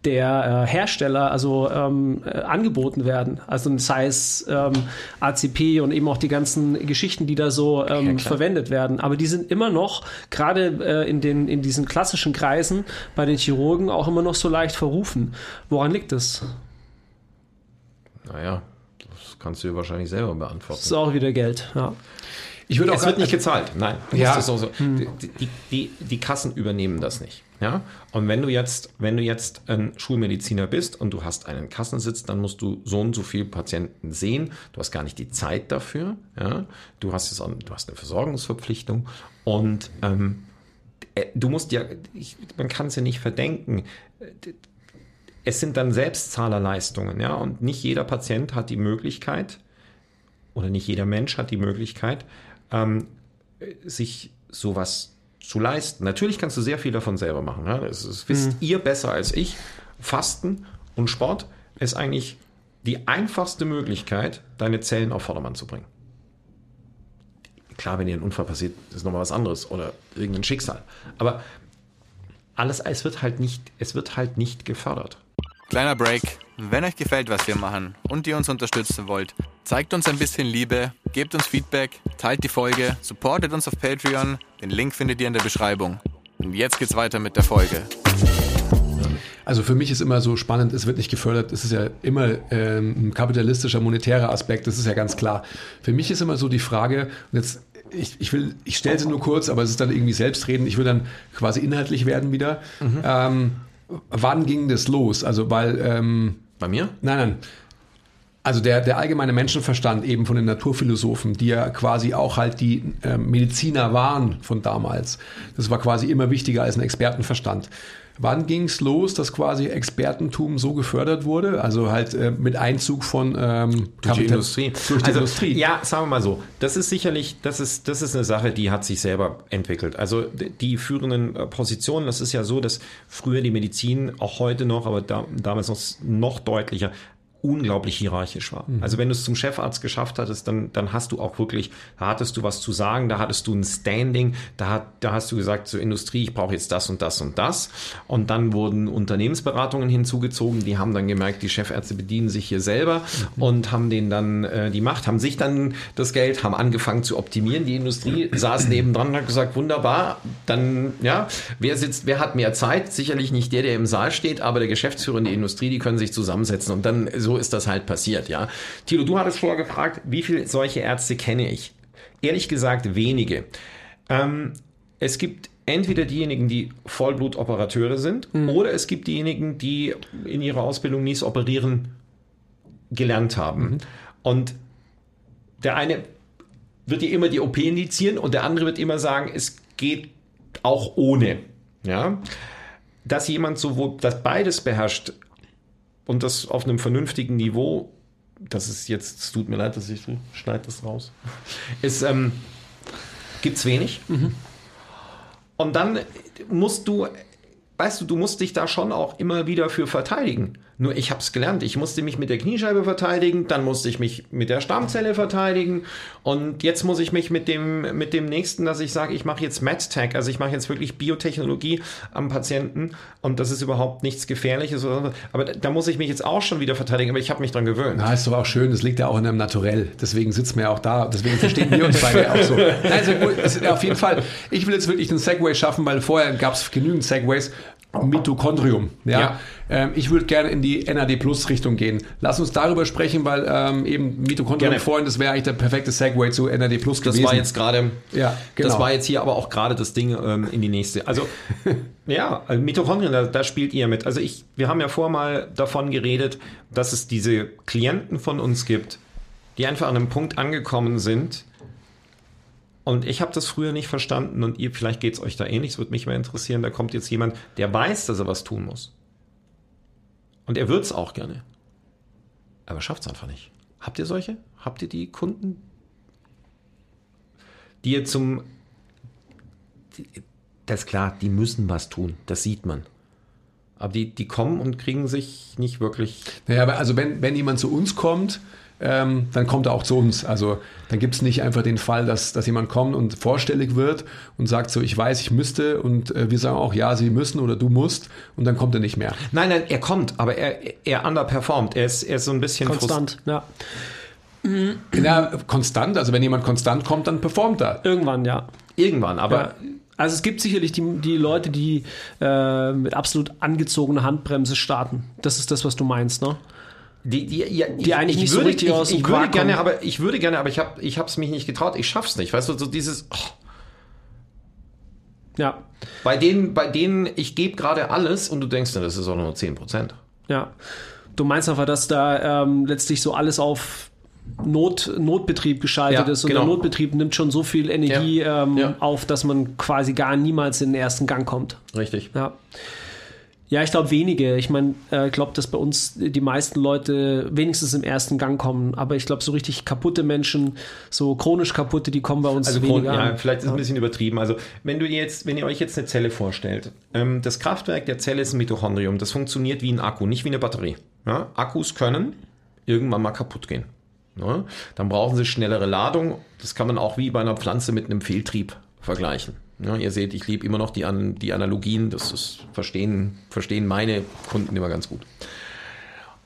der äh, Hersteller also ähm, äh, angeboten werden. Also sei es ähm, ACP und eben auch die ganzen Geschichten, die da so ähm, ja, verwendet werden. Aber die sind immer noch, gerade äh, in, den, in diesen klassischen Kreisen bei den Chirurgen, auch immer noch so leicht verrufen. Woran liegt das? Naja, das kannst du dir wahrscheinlich selber beantworten. Das ist auch wieder Geld, ja. Ich würde auch es wird nicht gezahlt. Nein. Ja. so, so. Die, die, die, die Kassen übernehmen das nicht. Ja? Und wenn du jetzt, wenn du jetzt ein Schulmediziner bist und du hast einen Kassensitz, dann musst du so und so viele Patienten sehen. Du hast gar nicht die Zeit dafür. Ja? Du hast jetzt auch, du hast eine Versorgungsverpflichtung und ähm, äh, du musst ja, ich, man kann es ja nicht verdenken. Es sind dann Selbstzahlerleistungen, ja, und nicht jeder Patient hat die Möglichkeit, oder nicht jeder Mensch hat die Möglichkeit, ähm, sich sowas zu leisten. Natürlich kannst du sehr viel davon selber machen. Ja? Das, das wisst ihr besser als ich. Fasten und Sport ist eigentlich die einfachste Möglichkeit, deine Zellen auf Vordermann zu bringen. Klar, wenn dir ein Unfall passiert, ist nochmal was anderes oder irgendein Schicksal. Aber alles, es wird halt nicht, es wird halt nicht gefördert. Kleiner Break. Wenn euch gefällt, was wir machen und ihr uns unterstützen wollt, zeigt uns ein bisschen Liebe, gebt uns Feedback, teilt die Folge, supportet uns auf Patreon. Den Link findet ihr in der Beschreibung. Und jetzt geht's weiter mit der Folge. Also für mich ist immer so spannend, es wird nicht gefördert, es ist ja immer ähm, ein kapitalistischer, monetärer Aspekt, das ist ja ganz klar. Für mich ist immer so die Frage, und jetzt, ich, ich will, ich stelle sie nur kurz, aber es ist dann irgendwie selbstreden, ich will dann quasi inhaltlich werden wieder. Ähm, wann ging das los? Also weil, ähm, Bei mir? Nein, nein. Also der, der allgemeine Menschenverstand eben von den Naturphilosophen, die ja quasi auch halt die äh, Mediziner waren von damals. Das war quasi immer wichtiger als ein Expertenverstand. Wann ging es los, dass quasi Expertentum so gefördert wurde? Also halt äh, mit Einzug von ähm, Durch die Industrie. Durch die also, Industrie. Ja, sagen wir mal so. Das ist sicherlich, das ist, das ist eine Sache, die hat sich selber entwickelt. Also die führenden äh, Positionen, das ist ja so, dass früher die Medizin, auch heute noch, aber da, damals noch, noch deutlicher, unglaublich hierarchisch war. Also wenn du es zum Chefarzt geschafft hattest, dann, dann hast du auch wirklich, da hattest du was zu sagen, da hattest du ein Standing, da, hat, da hast du gesagt zur Industrie, ich brauche jetzt das und das und das. Und dann wurden Unternehmensberatungen hinzugezogen, die haben dann gemerkt, die Chefärzte bedienen sich hier selber und haben denen dann äh, die Macht, haben sich dann das Geld, haben angefangen zu optimieren. Die Industrie saß (clears throat) nebendran und hat gesagt, wunderbar, dann, ja, wer sitzt, wer hat mehr Zeit? Sicherlich nicht der, der im Saal steht, aber der Geschäftsführer und die Industrie, die können sich zusammensetzen und dann, so ist das halt passiert, ja. Thilo, du hattest vorher gefragt, wie viele solche Ärzte kenne ich? Ehrlich gesagt, wenige. Ähm, es gibt entweder diejenigen, die Vollblutoperateure sind, oder es gibt diejenigen, die in ihrer Ausbildung nie das Operieren gelernt haben. Und der eine wird dir immer die OP indizieren und der andere wird immer sagen, es geht auch ohne. Ja? Dass jemand sowohl, dass beides beherrscht und das auf einem vernünftigen Niveau, das ist jetzt, es tut mir leid, dass ich schneide das raus, (laughs) ist, ähm, gibt's wenig. Und dann musst du, weißt du, du musst dich da schon auch immer wieder für verteidigen. Nur ich habe es gelernt. Ich musste mich mit der Kniescheibe verteidigen, dann musste ich mich mit der Stammzelle verteidigen und jetzt muss ich mich mit dem, mit dem nächsten, dass ich sage, ich mache jetzt MedTech, also ich mache jetzt wirklich Biotechnologie am Patienten und das ist überhaupt nichts Gefährliches. Oder, aber da, muss ich mich jetzt auch schon wieder verteidigen, aber ich habe mich dran gewöhnt. Na, ist doch auch schön, das liegt ja auch in einem Naturell. Deswegen sitzen wir ja auch da, deswegen verstehen wir uns beide auch so. (laughs) Nein, also, ist, auf jeden Fall, ich will jetzt wirklich einen Segway schaffen, weil vorher gab es genügend Segways. Mitochondrium. Ja. Ja. Ähm, ich würde gerne in die NAD Plus Richtung gehen. Lass uns darüber sprechen, weil ähm, eben Mitochondrium Gerne. vorhin, das wäre eigentlich der perfekte Segway zu NAD Plus Das gewesen. war jetzt gerade, Ja, genau. das war jetzt hier aber auch gerade das Ding ähm, in die nächste. Also (laughs) ja, also Mitochondrien, da, da spielt ihr mit. Also ich, wir haben ja vorher mal davon geredet, dass es diese Klienten von uns gibt, die einfach an einem Punkt angekommen sind. Und ich habe das früher nicht verstanden und ihr, vielleicht geht es euch da ähnlich, es würde mich mal interessieren, da kommt jetzt jemand, der weiß, dass er was tun muss. Und er wird es auch gerne. Aber schafft es einfach nicht. Habt ihr solche? Habt ihr die Kunden, die ihr zum. Das ist klar, die müssen was tun, das sieht man. Aber die, die kommen und kriegen sich nicht wirklich. Naja, aber also wenn, wenn jemand zu uns kommt, ähm, dann kommt er auch zu uns. Also dann gibt es nicht einfach den Fall, dass, dass jemand kommt und vorstellig wird und sagt so, ich weiß, ich müsste und äh, wir sagen auch, ja, sie müssen oder du musst und dann kommt er nicht mehr. Nein, nein, er kommt, aber er, er underperformt. Er ist, er ist so ein bisschen Konstant, ja. Ja, konstant, also wenn jemand konstant kommt, dann performt er. Irgendwann, ja. Irgendwann, aber ja. Also es gibt sicherlich die, die Leute, die äh, mit absolut angezogener Handbremse starten. Das ist das, was du meinst, ne? Die, die, ja, Die eigentlich nicht so würde, richtig ich, aus dem ich würde Quark gerne, aber ich würde gerne, aber ich habe ich hab's mich nicht getraut. Ich schaff's nicht. Weißt du, so dieses oh, Ja, bei denen, bei denen ich gebe gerade alles und du denkst, das ist auch nur 10 Prozent. ja. Du meinst einfach, dass da ähm, letztlich so alles auf Not, Notbetrieb geschaltet Ja, ist und genau. der Notbetrieb nimmt schon so viel Energie Ja, ähm, auf, dass man quasi gar niemals in den ersten Gang kommt. Richtig. Ja. Ja, ich glaube wenige. Ich meine, äh, ich glaube, dass bei uns die meisten Leute wenigstens im ersten Gang kommen. Aber ich glaube, so richtig kaputte Menschen, so chronisch kaputte, die kommen bei uns Also weniger. ja, vielleicht ist es ein bisschen übertrieben. Also wenn du jetzt, wenn ihr euch jetzt eine Zelle vorstellt, ähm, das Kraftwerk der Zelle ist ein Mitochondrium. Das funktioniert wie ein Akku, nicht wie eine Batterie. Ja? Akkus können irgendwann mal kaputt gehen. Ja? Dann brauchen sie schnellere Ladung. Das kann man auch wie bei einer Pflanze mit einem Fehltrieb vergleichen. Ja, ihr seht, ich liebe immer noch die, An die Analogien. Das ist, verstehen, verstehen meine Kunden immer ganz gut.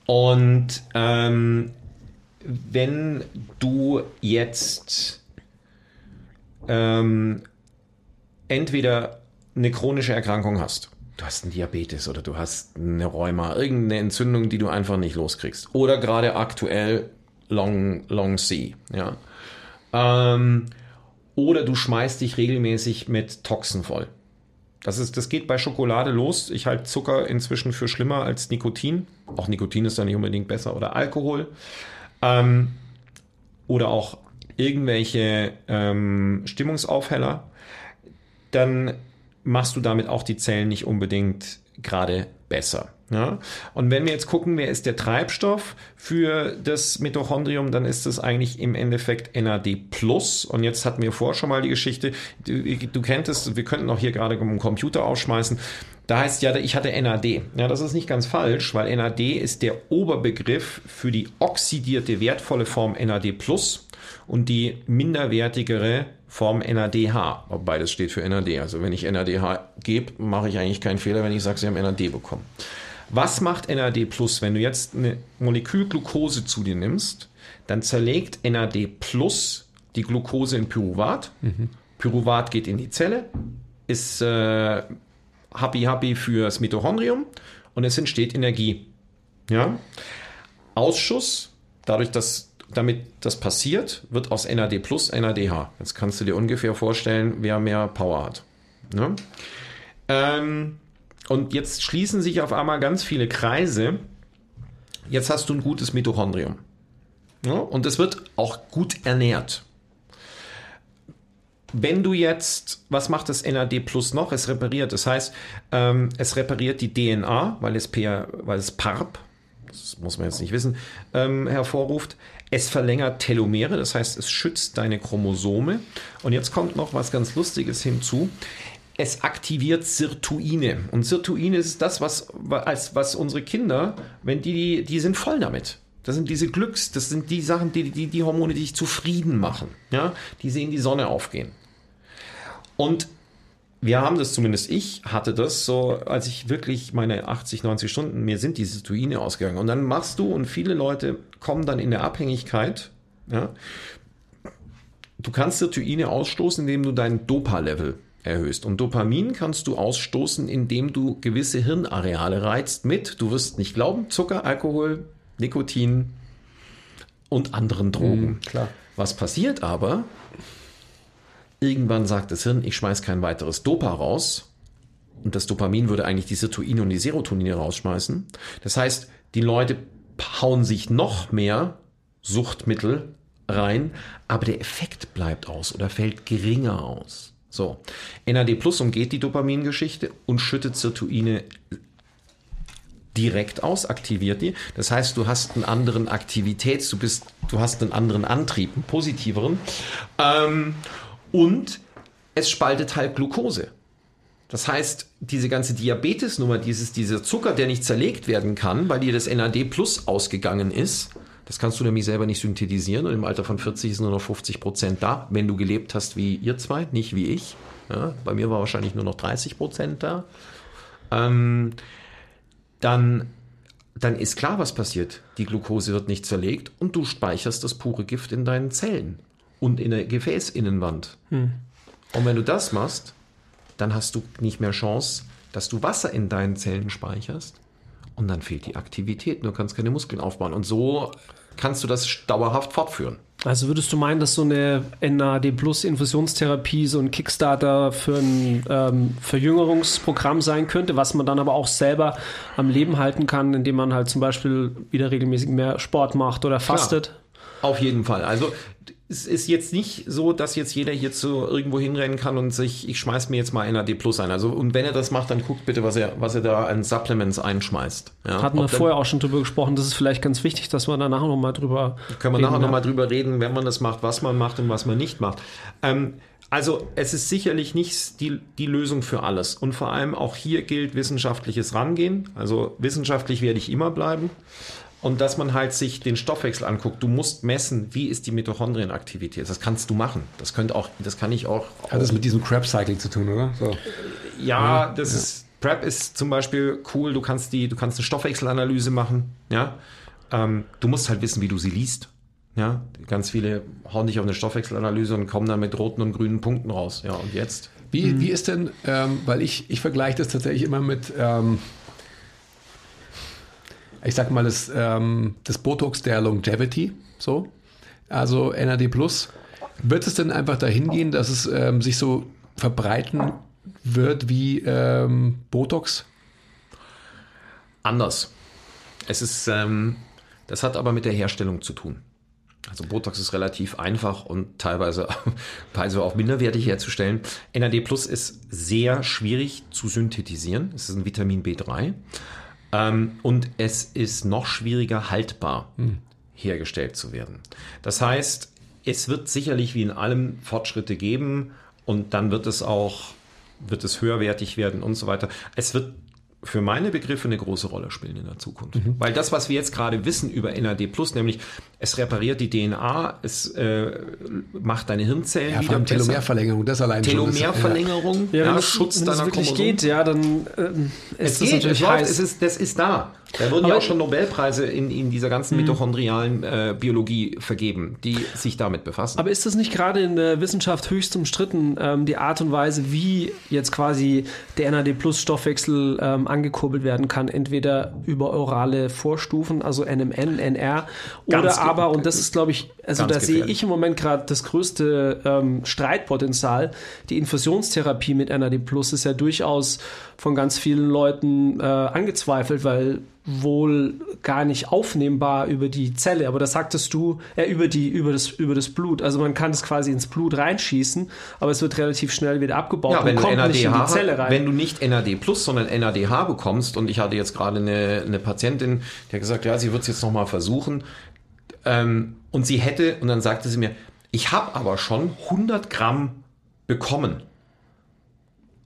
Und ähm, wenn du jetzt ähm, entweder eine chronische Erkrankung hast, du hast einen Diabetes oder du hast eine Rheuma, irgendeine Entzündung, die du einfach nicht loskriegst, oder gerade aktuell Long, Long C, ja. Ähm, oder du schmeißt dich regelmäßig mit Toxen voll. Das, ist, das geht bei Schokolade los. Ich halte Zucker inzwischen für schlimmer als Nikotin. Auch Nikotin ist da nicht unbedingt besser. Oder Alkohol. Ähm, oder auch irgendwelche ähm, Stimmungsaufheller. Dann machst du damit auch die Zellen nicht unbedingt gerade besser. Ja? Und wenn wir jetzt gucken, wer ist der Treibstoff für das Mitochondrium, dann ist es eigentlich im Endeffekt NAD+. Und jetzt hatten wir vorher schon mal die Geschichte, du, du kennst es, wir könnten auch hier gerade einen Computer ausschmeißen. Da heißt ja, ich hatte NAD. Ja, das ist nicht ganz falsch, weil NAD ist der Oberbegriff für die oxidierte wertvolle Form NAD+, und die minderwertigere Form NADH. Beides steht für NAD. Also wenn ich NADH gebe, mache ich eigentlich keinen Fehler, wenn ich sage, Sie haben NAD bekommen. Was macht NAD Plus? Wenn du jetzt eine Molekül Glucose zu dir nimmst, dann zerlegt NAD Plus die Glucose in Pyruvat. Pyruvat geht in die Zelle, ist äh, happy happy fürs Mitochondrium und es entsteht Energie. Ja? Ausschuss, dadurch, dass damit das passiert, wird aus NAD plus NADH. Jetzt kannst du dir ungefähr vorstellen, wer mehr Power hat. Ne? Ähm, und jetzt schließen sich auf einmal ganz viele Kreise. Jetzt hast du ein gutes Mitochondrium. Ja? Und es wird auch gut ernährt. Wenn du jetzt, was macht das NAD Plus noch? Es repariert. Das heißt, ähm, es repariert die DNA, weil es, per, weil es PARP, das muss man jetzt nicht wissen, ähm, hervorruft. Es verlängert Telomere, das heißt, es schützt deine Chromosome. Und jetzt kommt noch was ganz Lustiges hinzu. Es aktiviert Sirtuine. Und Sirtuine ist das, was, als, was unsere Kinder, wenn die, die sind voll damit. Das sind diese Glücks, das sind die Sachen, die, die, die Hormone, die dich zufrieden machen. Ja? Die sehen die Sonne aufgehen. Und wir haben das, zumindest ich hatte das so, als ich wirklich meine 80, 90 Stunden, mir sind diese Sirtuine ausgegangen. Und dann machst du und viele Leute kommen dann in der Abhängigkeit. Ja? Du kannst Sirtuine ausstoßen, indem du dein Dopa-Level erhöhst. Und Dopamin kannst du ausstoßen, indem du gewisse Hirnareale reizt mit, du wirst nicht glauben, Zucker, Alkohol, Nikotin und anderen Drogen. klar. Was passiert aber? Irgendwann sagt das Hirn, ich schmeiß kein weiteres Dopa raus. Und das Dopamin würde eigentlich die Sirtuine und die Serotonine rausschmeißen. Das heißt, die Leute hauen sich noch mehr Suchtmittel rein, aber der Effekt bleibt aus oder fällt geringer aus. So, NAD Plus umgeht die Dopamingeschichte und schüttet Sirtuine direkt aus, aktiviert die. Das heißt, du hast einen anderen Aktivitäts, du bist, du hast einen anderen Antrieb, einen positiveren. Ähm, und es spaltet halt Glucose. Das heißt, diese ganze Diabetesnummer, dieses, dieser Zucker, der nicht zerlegt werden kann, weil dir das NAD Plus ausgegangen ist, das kannst du nämlich selber nicht synthetisieren und im Alter von 40 ist nur noch 50 Prozent da, wenn du gelebt hast wie ihr zwei, nicht wie ich. Ja, bei mir war wahrscheinlich nur noch 30 Prozent da. Ähm, dann, dann ist klar, was passiert. Die Glucose wird nicht zerlegt und du speicherst das pure Gift in deinen Zellen und in der Gefäßinnenwand. Und wenn du das machst, dann hast du nicht mehr Chance, dass du Wasser in deinen Zellen speicherst. Und dann fehlt die Aktivität. Du kannst keine Muskeln aufbauen. Und so kannst du das dauerhaft fortführen. Also würdest du meinen, dass so eine NAD Plus Infusionstherapie so ein Kickstarter für ein ähm, Verjüngerungsprogramm sein könnte, was man dann aber auch selber am Leben halten kann, indem man halt zum Beispiel wieder regelmäßig mehr Sport macht oder fastet? Auf jeden Fall. Also es ist jetzt nicht so, dass jetzt jeder hier so irgendwo hinrennen kann und sich, ich schmeiß mir jetzt mal NAD Plus ein. Also, und wenn er das macht, dann guckt bitte, was er, was er da an Supplements einschmeißt. Ja, Hatten wir vorher auch schon drüber gesprochen. Das ist vielleicht ganz wichtig, dass wir danach nochmal drüber Können wir nachher nochmal drüber reden, wenn man das macht, was man macht und was man nicht macht. Ähm, also es ist sicherlich nicht die, die Lösung für alles. Und vor allem auch hier gilt wissenschaftliches Rangehen. Also wissenschaftlich werde ich immer bleiben und dass man halt sich den Stoffwechsel anguckt. Du musst messen, wie ist die Mitochondrienaktivität. Das kannst du machen. Das könnte auch, das kann ich auch. Hat das mit diesem Crab-Cycling zu tun, oder? So. Ja, das ja. ist Prep ist zum Beispiel cool. Du kannst die, du kannst eine Stoffwechselanalyse machen. Ja, ähm, du musst halt wissen, wie du sie liest. Ja, ganz viele hauen dich auf eine Stoffwechselanalyse und kommen dann mit roten und grünen Punkten raus. Ja, und jetzt? Wie, hm. wie ist denn, ähm, weil ich, ich vergleiche das tatsächlich immer mit, ähm, ich sag mal, das, ähm, das Botox der Longevity, so, also NAD Plus. Wird es denn einfach dahin gehen, dass es ähm, sich so verbreiten wird wie ähm, Botox? Anders. Es ist, ähm, das hat aber mit der Herstellung zu tun. Also Botox ist relativ einfach und teilweise, (laughs) teilweise auch minderwertig herzustellen. NAD Plus ist sehr schwierig zu synthetisieren. Es ist ein Vitamin B3. Ähm, und es ist noch schwieriger haltbar hm. hergestellt zu werden. Das heißt, es wird sicherlich wie in allem Fortschritte geben und dann wird es auch wird es höherwertig werden und so weiter. Es wird für meine Begriffe eine große Rolle spielen in der Zukunft. Mhm. Weil das, was wir jetzt gerade wissen über NAD+, nämlich es repariert die DNA, es äh, macht deine Hirnzellen ja, wieder besser. Telomerverlängerung, das allein Telomerverlängerung, ja, ja, Schutz wenn deiner wirklich geht, ja, dann ähm, ist es geht, natürlich es heiß. Es ist, das ist da. Da wurden ja auch schon Nobelpreise in, in dieser ganzen mhm. mitochondrialen äh, Biologie vergeben, die sich damit befassen. Aber ist das nicht gerade in der Wissenschaft höchst umstritten, ähm, die Art und Weise, wie jetzt quasi der NAD-Plus-Stoffwechsel ähm, angekurbelt werden kann? Entweder über orale Vorstufen, also NMN, NR, oder aber, und das ist, glaube ich, also da sehe ich im Moment gerade das größte ähm, Streitpotenzial, die Infusionstherapie mit NAD-Plus ist ja durchaus von ganz vielen Leuten äh, angezweifelt, weil wohl gar nicht aufnehmbar über die Zelle, aber das sagtest du, äh, über, die, über, das, über das Blut. Also man kann es quasi ins Blut reinschießen, aber es wird relativ schnell wieder abgebaut ja, wenn und kommt NADH, nicht in die Zelle rein. Wenn du nicht NAD Plus, sondern NADH bekommst, und ich hatte jetzt gerade eine, eine Patientin, die hat gesagt, ja, sie wird es jetzt nochmal versuchen, ähm, und sie hätte, und dann sagte sie mir, ich habe aber schon 100 Gramm bekommen.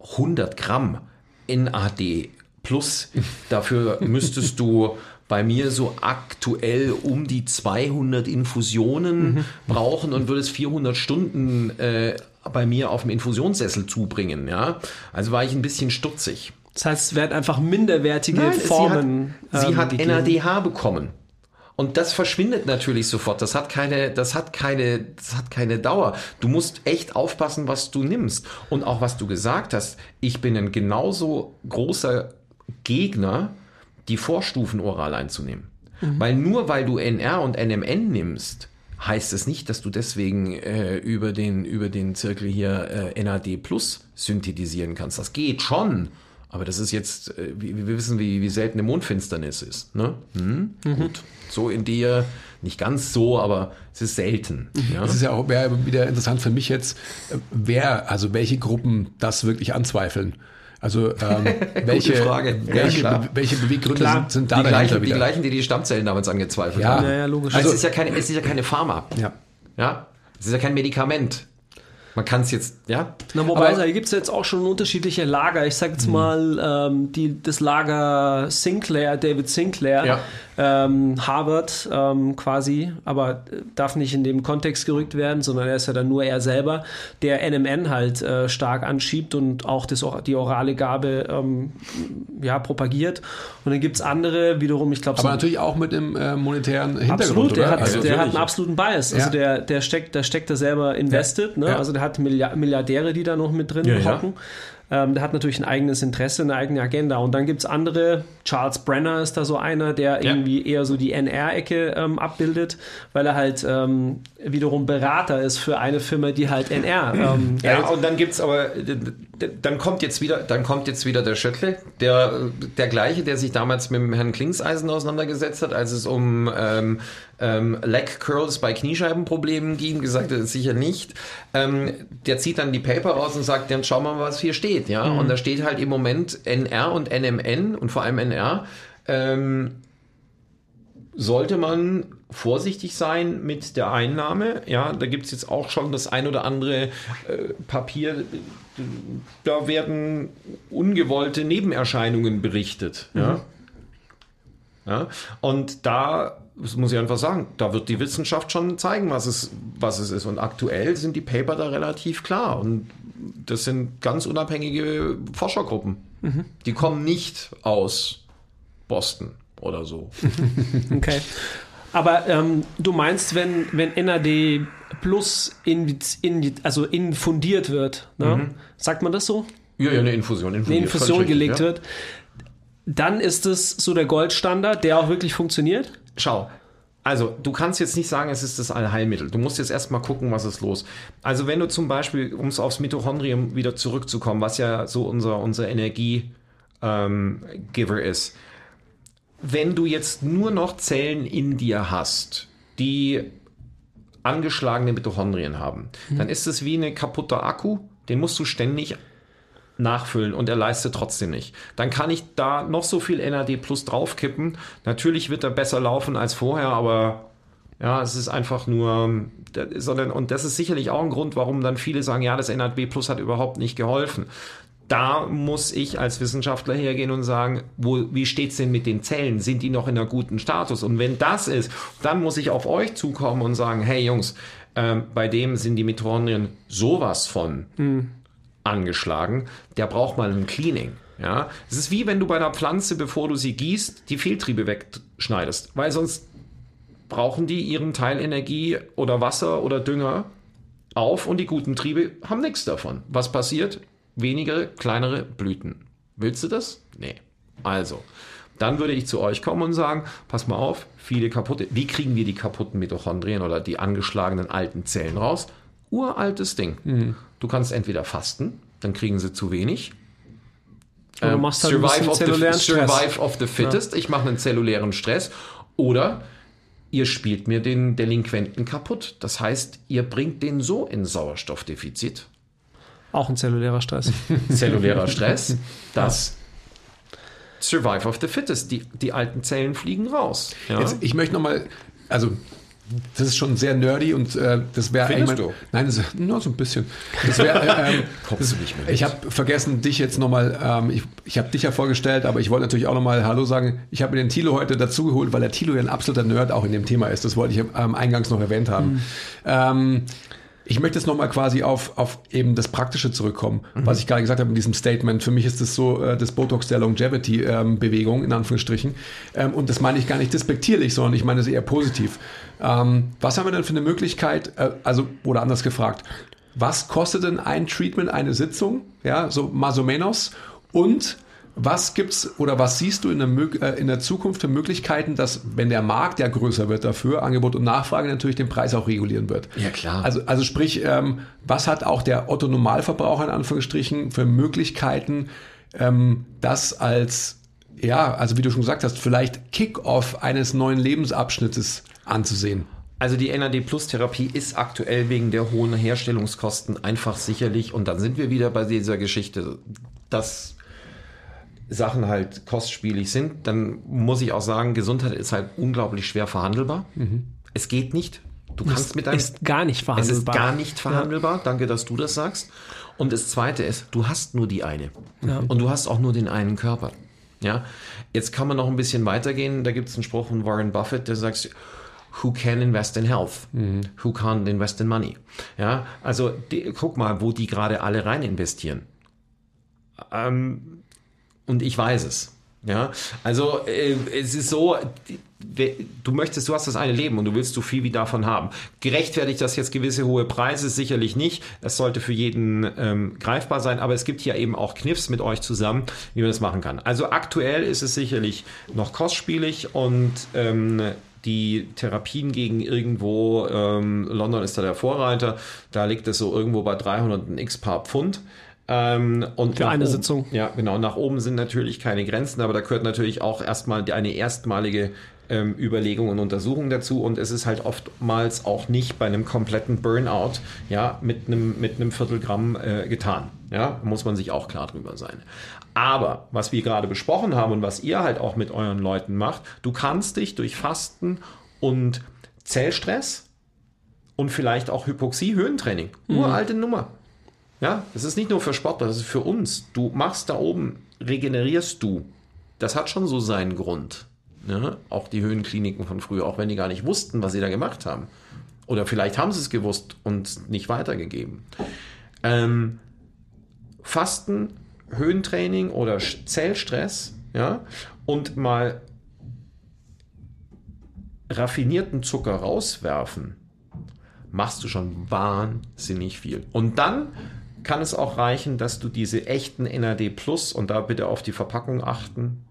100 Gramm NAD Plus. Dafür (laughs) müsstest du bei mir so aktuell um die 200 Infusionen mhm. brauchen und würdest 400 Stunden äh, bei mir auf dem Infusionssessel zubringen. Ja, also war ich ein bisschen stutzig. Das heißt, es werden einfach minderwertige Nein, Formen. Sie hat, ähm, sie hat NADH bekommen. Und das verschwindet natürlich sofort. Das hat keine, das hat keine, das hat keine Dauer. Du musst echt aufpassen, was du nimmst. Und auch was du gesagt hast. Ich bin ein genauso großer Gegner, die Vorstufen oral einzunehmen. Mhm. Weil nur weil du NR und NMN nimmst, heißt es nicht, dass du deswegen äh, über, den, über den Zirkel hier äh, NAD Plus synthetisieren kannst. Das geht schon. Aber das ist jetzt, äh, wir wissen, wie, wie selten eine Mondfinsternis ist. Ne? Hm? Mhm. Gut. So in dir, nicht ganz so, aber es ist selten. Mhm. Ja? Es ist ja auch wieder interessant für mich jetzt, äh, wer, also welche Gruppen das wirklich anzweifeln. Also ähm, (laughs) welche, welche, ja, welche Beweggründe sind, sind, da die gleichen, die gleichen, die die Stammzellen damals angezweifelt ja. haben. Ja, ja, logisch. Also, also es ist ja keine, es ist ja keine Pharma. Ja. Ja. Es ist ja kein Medikament. Man kann es jetzt, ja. Na, wobei, da gibt es jetzt auch schon unterschiedliche Lager. Ich sage jetzt hm. mal, ähm, die, das Lager Sinclair, David Sinclair, ja ähm, Harvard ähm, quasi, aber darf nicht in dem Kontext gerückt werden, sondern er ist ja dann nur er selber, der NMN halt äh, stark anschiebt und auch das, die orale Gabe ähm, ja, propagiert. Und dann gibt es andere, wiederum, ich glaube... Aber so natürlich auch mit dem äh, monetären Hintergrund, Absolut, der, hat, also der hat einen absoluten Bias. Also ja. der, der steckt, da steckt er selber invested, ne? ja. also der hat Milliardäre, die da noch mit drin ja, hocken. Ähm, der hat natürlich ein eigenes Interesse, eine eigene Agenda. Und dann gibt es andere, Charles Brenner ist da so einer, der Ja. irgendwie eher so die NR-Ecke ähm, abbildet, weil er halt ähm, wiederum Berater ist für eine Firma, die halt NR. Ähm, Ja, und dann gibt's aber, d- d- dann kommt jetzt wieder, dann kommt jetzt wieder der Schöttle, der, der gleiche, der sich damals mit dem Herrn Klingseisen auseinandergesetzt hat, als es um ähm, ähm, Leg Curls bei Kniescheibenproblemen ging, gesagt hat, sicher nicht. Ähm, der zieht dann die Paper raus und sagt, dann schauen wir mal, was hier steht, ja. Und da steht halt im Moment NR und NMN und vor allem NR. Ähm, sollte man vorsichtig sein mit der Einnahme. Ja, da gibt es jetzt auch schon das ein oder andere äh, Papier. Da werden ungewollte Nebenerscheinungen berichtet. Ja. Ja, und da das muss ich einfach sagen, da wird die Wissenschaft schon zeigen, was es, was es ist. Und aktuell sind die Paper da relativ klar. Und das sind ganz unabhängige Forschergruppen. Die kommen nicht aus Boston oder so. (laughs) Okay. Aber ähm, du meinst, wenn, wenn NAD Plus in, in, also infundiert wird, ne? sagt man das so? Ja, ja, eine Infusion. Eine Infusion richtig, gelegt ja. wird, dann ist es so der Goldstandard, der auch wirklich funktioniert? Schau, also du kannst jetzt nicht sagen, es ist das Allheilmittel. Du musst jetzt erstmal gucken, was ist los. Also wenn du zum Beispiel, um es aufs Mitochondrium wieder zurückzukommen, was ja so unser, unser Energiegiver ähm, Giver ist, wenn du jetzt nur noch Zellen in dir hast, die angeschlagene Mitochondrien haben, dann ist es wie ein kaputter Akku, den musst du ständig nachfüllen und er leistet trotzdem nicht. Dann kann ich da noch so viel NAD plus draufkippen. Natürlich wird er besser laufen als vorher, aber ja, es ist einfach nur, sondern, und das ist sicherlich auch ein Grund, warum dann viele sagen, ja, das NAD plus hat überhaupt nicht geholfen. Da muss ich als Wissenschaftler hergehen und sagen, wo, wie steht's denn mit den Zellen? Sind die noch in einer guten Status? Und wenn das ist, dann muss ich auf euch zukommen und sagen, hey Jungs, ähm, bei dem sind die Mitochondrien sowas von angeschlagen, der braucht mal ein Cleaning. Ja, es ist wie wenn du bei einer Pflanze, bevor du sie gießt, die Fehltriebe wegschneidest, weil sonst brauchen die ihren Teil Energie oder Wasser oder Dünger auf und die guten Triebe haben nichts davon. Was passiert? Weniger kleinere Blüten. Willst du das? Nee. Also, dann würde ich zu euch kommen und sagen, pass mal auf, viele kaputte, wie kriegen wir die kaputten Mitochondrien oder die angeschlagenen alten Zellen raus? Uraltes Ding. Du kannst entweder fasten, dann kriegen sie zu wenig. Oder du Ähm, machst halt survive, of the, survive of the fittest. Ich mache einen zellulären Stress. Oder ihr spielt mir den Delinquenten kaputt. Das heißt, ihr bringt den so in Sauerstoffdefizit. Auch ein zellulärer Stress. (laughs) Zellulärer Stress, dass Survive of the fittest. Die, die alten Zellen fliegen raus. Ja? Jetzt, ich möchte nochmal, also das ist schon sehr nerdy und äh, das wäre eigentlich. du? Nein, das nur so ein bisschen. Das wär, (laughs) äh, das, ich habe vergessen, dich jetzt nochmal, ähm, ich, ich habe dich ja vorgestellt, aber ich wollte natürlich auch nochmal Hallo sagen. Ich habe mir den Tilo heute dazugeholt, weil der Tilo ja ein absoluter Nerd auch in dem Thema ist. Das wollte ich ähm, eingangs noch erwähnt haben. Ähm, ich möchte jetzt nochmal quasi auf, auf eben das Praktische zurückkommen, was ich gerade gesagt habe in diesem Statement. Für mich ist das so äh, das Botox der Longevity-Bewegung, in Anführungsstrichen. Ähm, und das meine ich gar nicht despektierlich, sondern ich meine es eher positiv. Ähm, was haben wir denn für eine Möglichkeit, äh, also, oder anders gefragt, was kostet denn ein Treatment, eine Sitzung? Ja, so más o menos. Und was gibt's oder was siehst du in der, äh, in der Zukunft für Möglichkeiten, dass, wenn der Markt ja größer wird dafür, Angebot und Nachfrage natürlich den Preis auch regulieren wird? Ja, klar. Also, also sprich, ähm, was hat auch der Otto Normalverbraucher in Anführungsstrichen für Möglichkeiten, ähm, das als, ja, also wie du schon gesagt hast, vielleicht Kick-off eines neuen Lebensabschnittes anzusehen? Also die NAD-Plus-Therapie ist aktuell wegen der hohen Herstellungskosten einfach sicherlich, und dann sind wir wieder bei dieser Geschichte, dass Sachen halt kostspielig sind, dann muss ich auch sagen, Gesundheit ist halt unglaublich schwer verhandelbar. Es geht nicht. Du kannst mit deinem ist gar nicht es verhandelbar. ist gar nicht verhandelbar. Danke, dass du das sagst. Und das Zweite ist, du hast nur die eine. Und du hast auch nur den einen Körper. Ja. Jetzt kann man noch ein bisschen weitergehen. Da gibt es einen Spruch von Warren Buffett, der sagt, Who can invest in health? Who can't invest in money? Ja, also die, guck mal, wo die gerade alle rein investieren. Ähm, und ich weiß es. Ja, also äh, es ist so, du möchtest, du hast das eine Leben und du willst so viel wie davon haben. Gerechtfertigt das jetzt gewisse hohe Preise? Sicherlich nicht. Das sollte für jeden ähm, greifbar sein, aber es gibt hier eben auch Kniffs mit euch zusammen, wie man das machen kann. Also aktuell ist es sicherlich noch kostspielig und ähm, die Therapien gegen irgendwo, ähm, London ist da der Vorreiter, da liegt es so irgendwo bei 300 ein x Paar Pfund. Ähm, und Für eine oben- Sitzung. Ja, genau. Nach oben sind natürlich keine Grenzen, aber da gehört natürlich auch erstmal eine erstmalige ähm, Überlegung und Untersuchung dazu. Und es ist halt oftmals auch nicht bei einem kompletten Burnout ja, mit einem, mit einem Viertelgramm äh, getan. Ja, muss man sich auch klar drüber sein. Aber was wir gerade besprochen haben und was ihr halt auch mit euren Leuten macht, du kannst dich durch Fasten und Zellstress und vielleicht auch Hypoxie, Höhentraining, uralte Nummer. Ja, das ist nicht nur für Sportler, das ist für uns. Du machst da oben, regenerierst du. Das hat schon so seinen Grund. Ne? Auch die Höhenkliniken von früher, auch wenn die gar nicht wussten, was sie da gemacht haben. Oder vielleicht haben sie es gewusst und nicht weitergegeben. Ähm, Fasten, Höhentraining oder Zellstress, ja, und mal raffinierten Zucker rauswerfen, machst du schon wahnsinnig viel. Und dann kann es auch reichen, dass du diese echten NAD Plus und da bitte auf die Verpackung achten,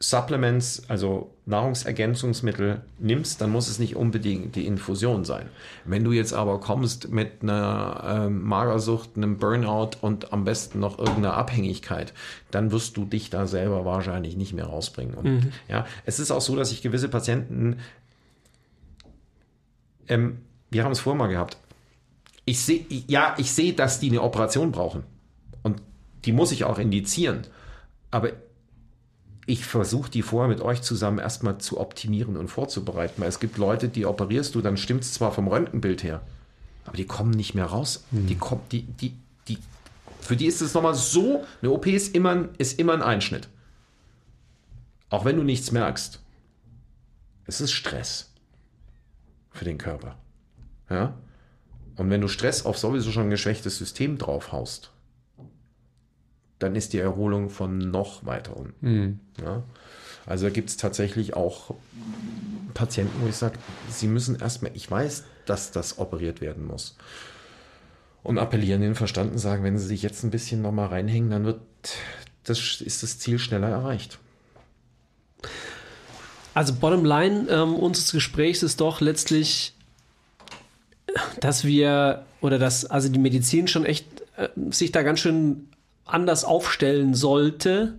Supplements, also Nahrungsergänzungsmittel nimmst, dann muss es nicht unbedingt die Infusion sein. Wenn du jetzt aber kommst mit einer ähm, Magersucht, einem Burnout und am besten noch irgendeiner Abhängigkeit, dann wirst du dich da selber wahrscheinlich nicht mehr rausbringen. Und, ja, es ist auch so, dass ich gewisse Patienten ähm, wir haben es vorher mal gehabt. Ich sehe, ja, ich sehe, dass die eine Operation brauchen. Und die muss ich auch indizieren. Aber ich versuche die vorher mit euch zusammen erstmal zu optimieren und vorzubereiten. Weil es gibt Leute, die operierst du, dann stimmt es zwar vom Röntgenbild her, aber die kommen nicht mehr raus. Die kommen, die, die, die, für die ist es nochmal so, eine OP ist immer, ein- ist immer ein Einschnitt. Auch wenn du nichts merkst. Es ist Stress für den Körper. Ja? Und wenn du Stress auf sowieso schon ein geschwächtes System draufhaust, dann ist die Erholung von noch weiter unten. Ja? Also gibt es tatsächlich auch Patienten, wo ich sage, sie müssen erstmal, ich weiß, dass das operiert werden muss. Und appellieren den Verstand und sagen, wenn sie sich jetzt ein bisschen nochmal reinhängen, dann wird das, ist das Ziel schneller erreicht. Also bottom line ähm, unseres Gesprächs ist doch letztlich, dass wir oder dass also die Medizin schon echt äh, sich da ganz schön anders aufstellen sollte,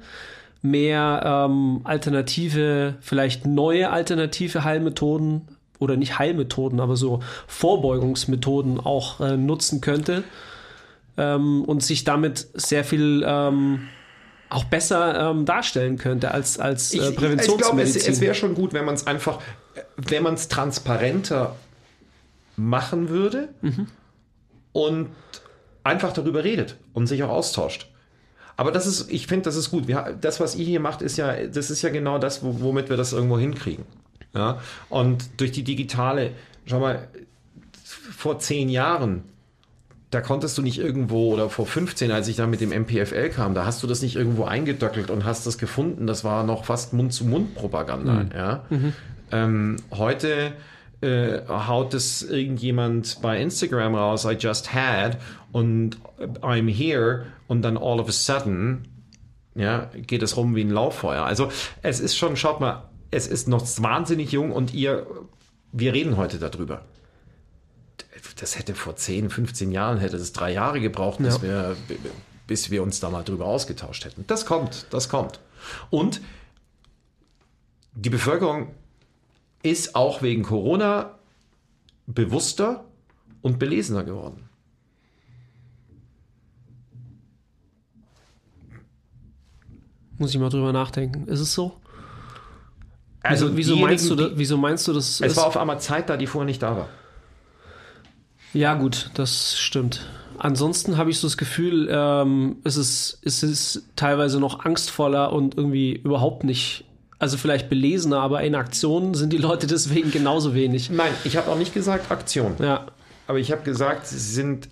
mehr ähm, alternative, vielleicht neue alternative Heilmethoden oder nicht Heilmethoden, aber so Vorbeugungsmethoden auch äh, nutzen könnte ähm, und sich damit sehr viel ähm, auch besser ähm, darstellen könnte als, als äh, Ich, ich glaube, es, Präventionsmedizin. es wäre schon gut, wenn man es einfach, äh, wenn man es transparenter machen würde und einfach darüber redet und sich auch austauscht. Aber das ist, ich finde, das ist gut. Wir, das, was ihr hier macht, ist ja, das ist ja genau das, wo, womit wir das irgendwo hinkriegen. Ja? Und durch die digitale, schau mal, vor zehn Jahren, da konntest du nicht irgendwo, oder vor 15, als ich da mit dem MPFL kam, da hast du das nicht irgendwo eingedöckelt und hast das gefunden. Das war noch fast Mund-zu-Mund-Propaganda. Ja? Ähm, heute äh, haut es irgendjemand bei Instagram raus, I just had und I'm here und dann all of a sudden ja, geht es rum wie ein Lauffeuer. Also es ist schon, schaut mal, es ist noch wahnsinnig jung und ihr, wir reden heute darüber. Das hätte vor 10, 15 Jahren, hätte es drei Jahre gebraucht, bis, wir, bis wir uns da mal drüber ausgetauscht hätten. Das kommt, das kommt. Und die Bevölkerung ist auch wegen Corona bewusster und belesener geworden. Muss ich mal drüber nachdenken. Ist es so? Also wieso, meinst du, die- wieso meinst du das? Es ist- war auf einmal Zeit da, die vorher nicht da war. ja, gut, das stimmt. Ansonsten habe ich so das Gefühl, ähm, es, ist, es ist teilweise noch angstvoller und irgendwie überhaupt nicht, also vielleicht belesener, aber in Aktion sind die Leute deswegen genauso wenig. Nein, ich habe auch nicht gesagt Aktion. Ja, Aber ich habe gesagt, sie sind,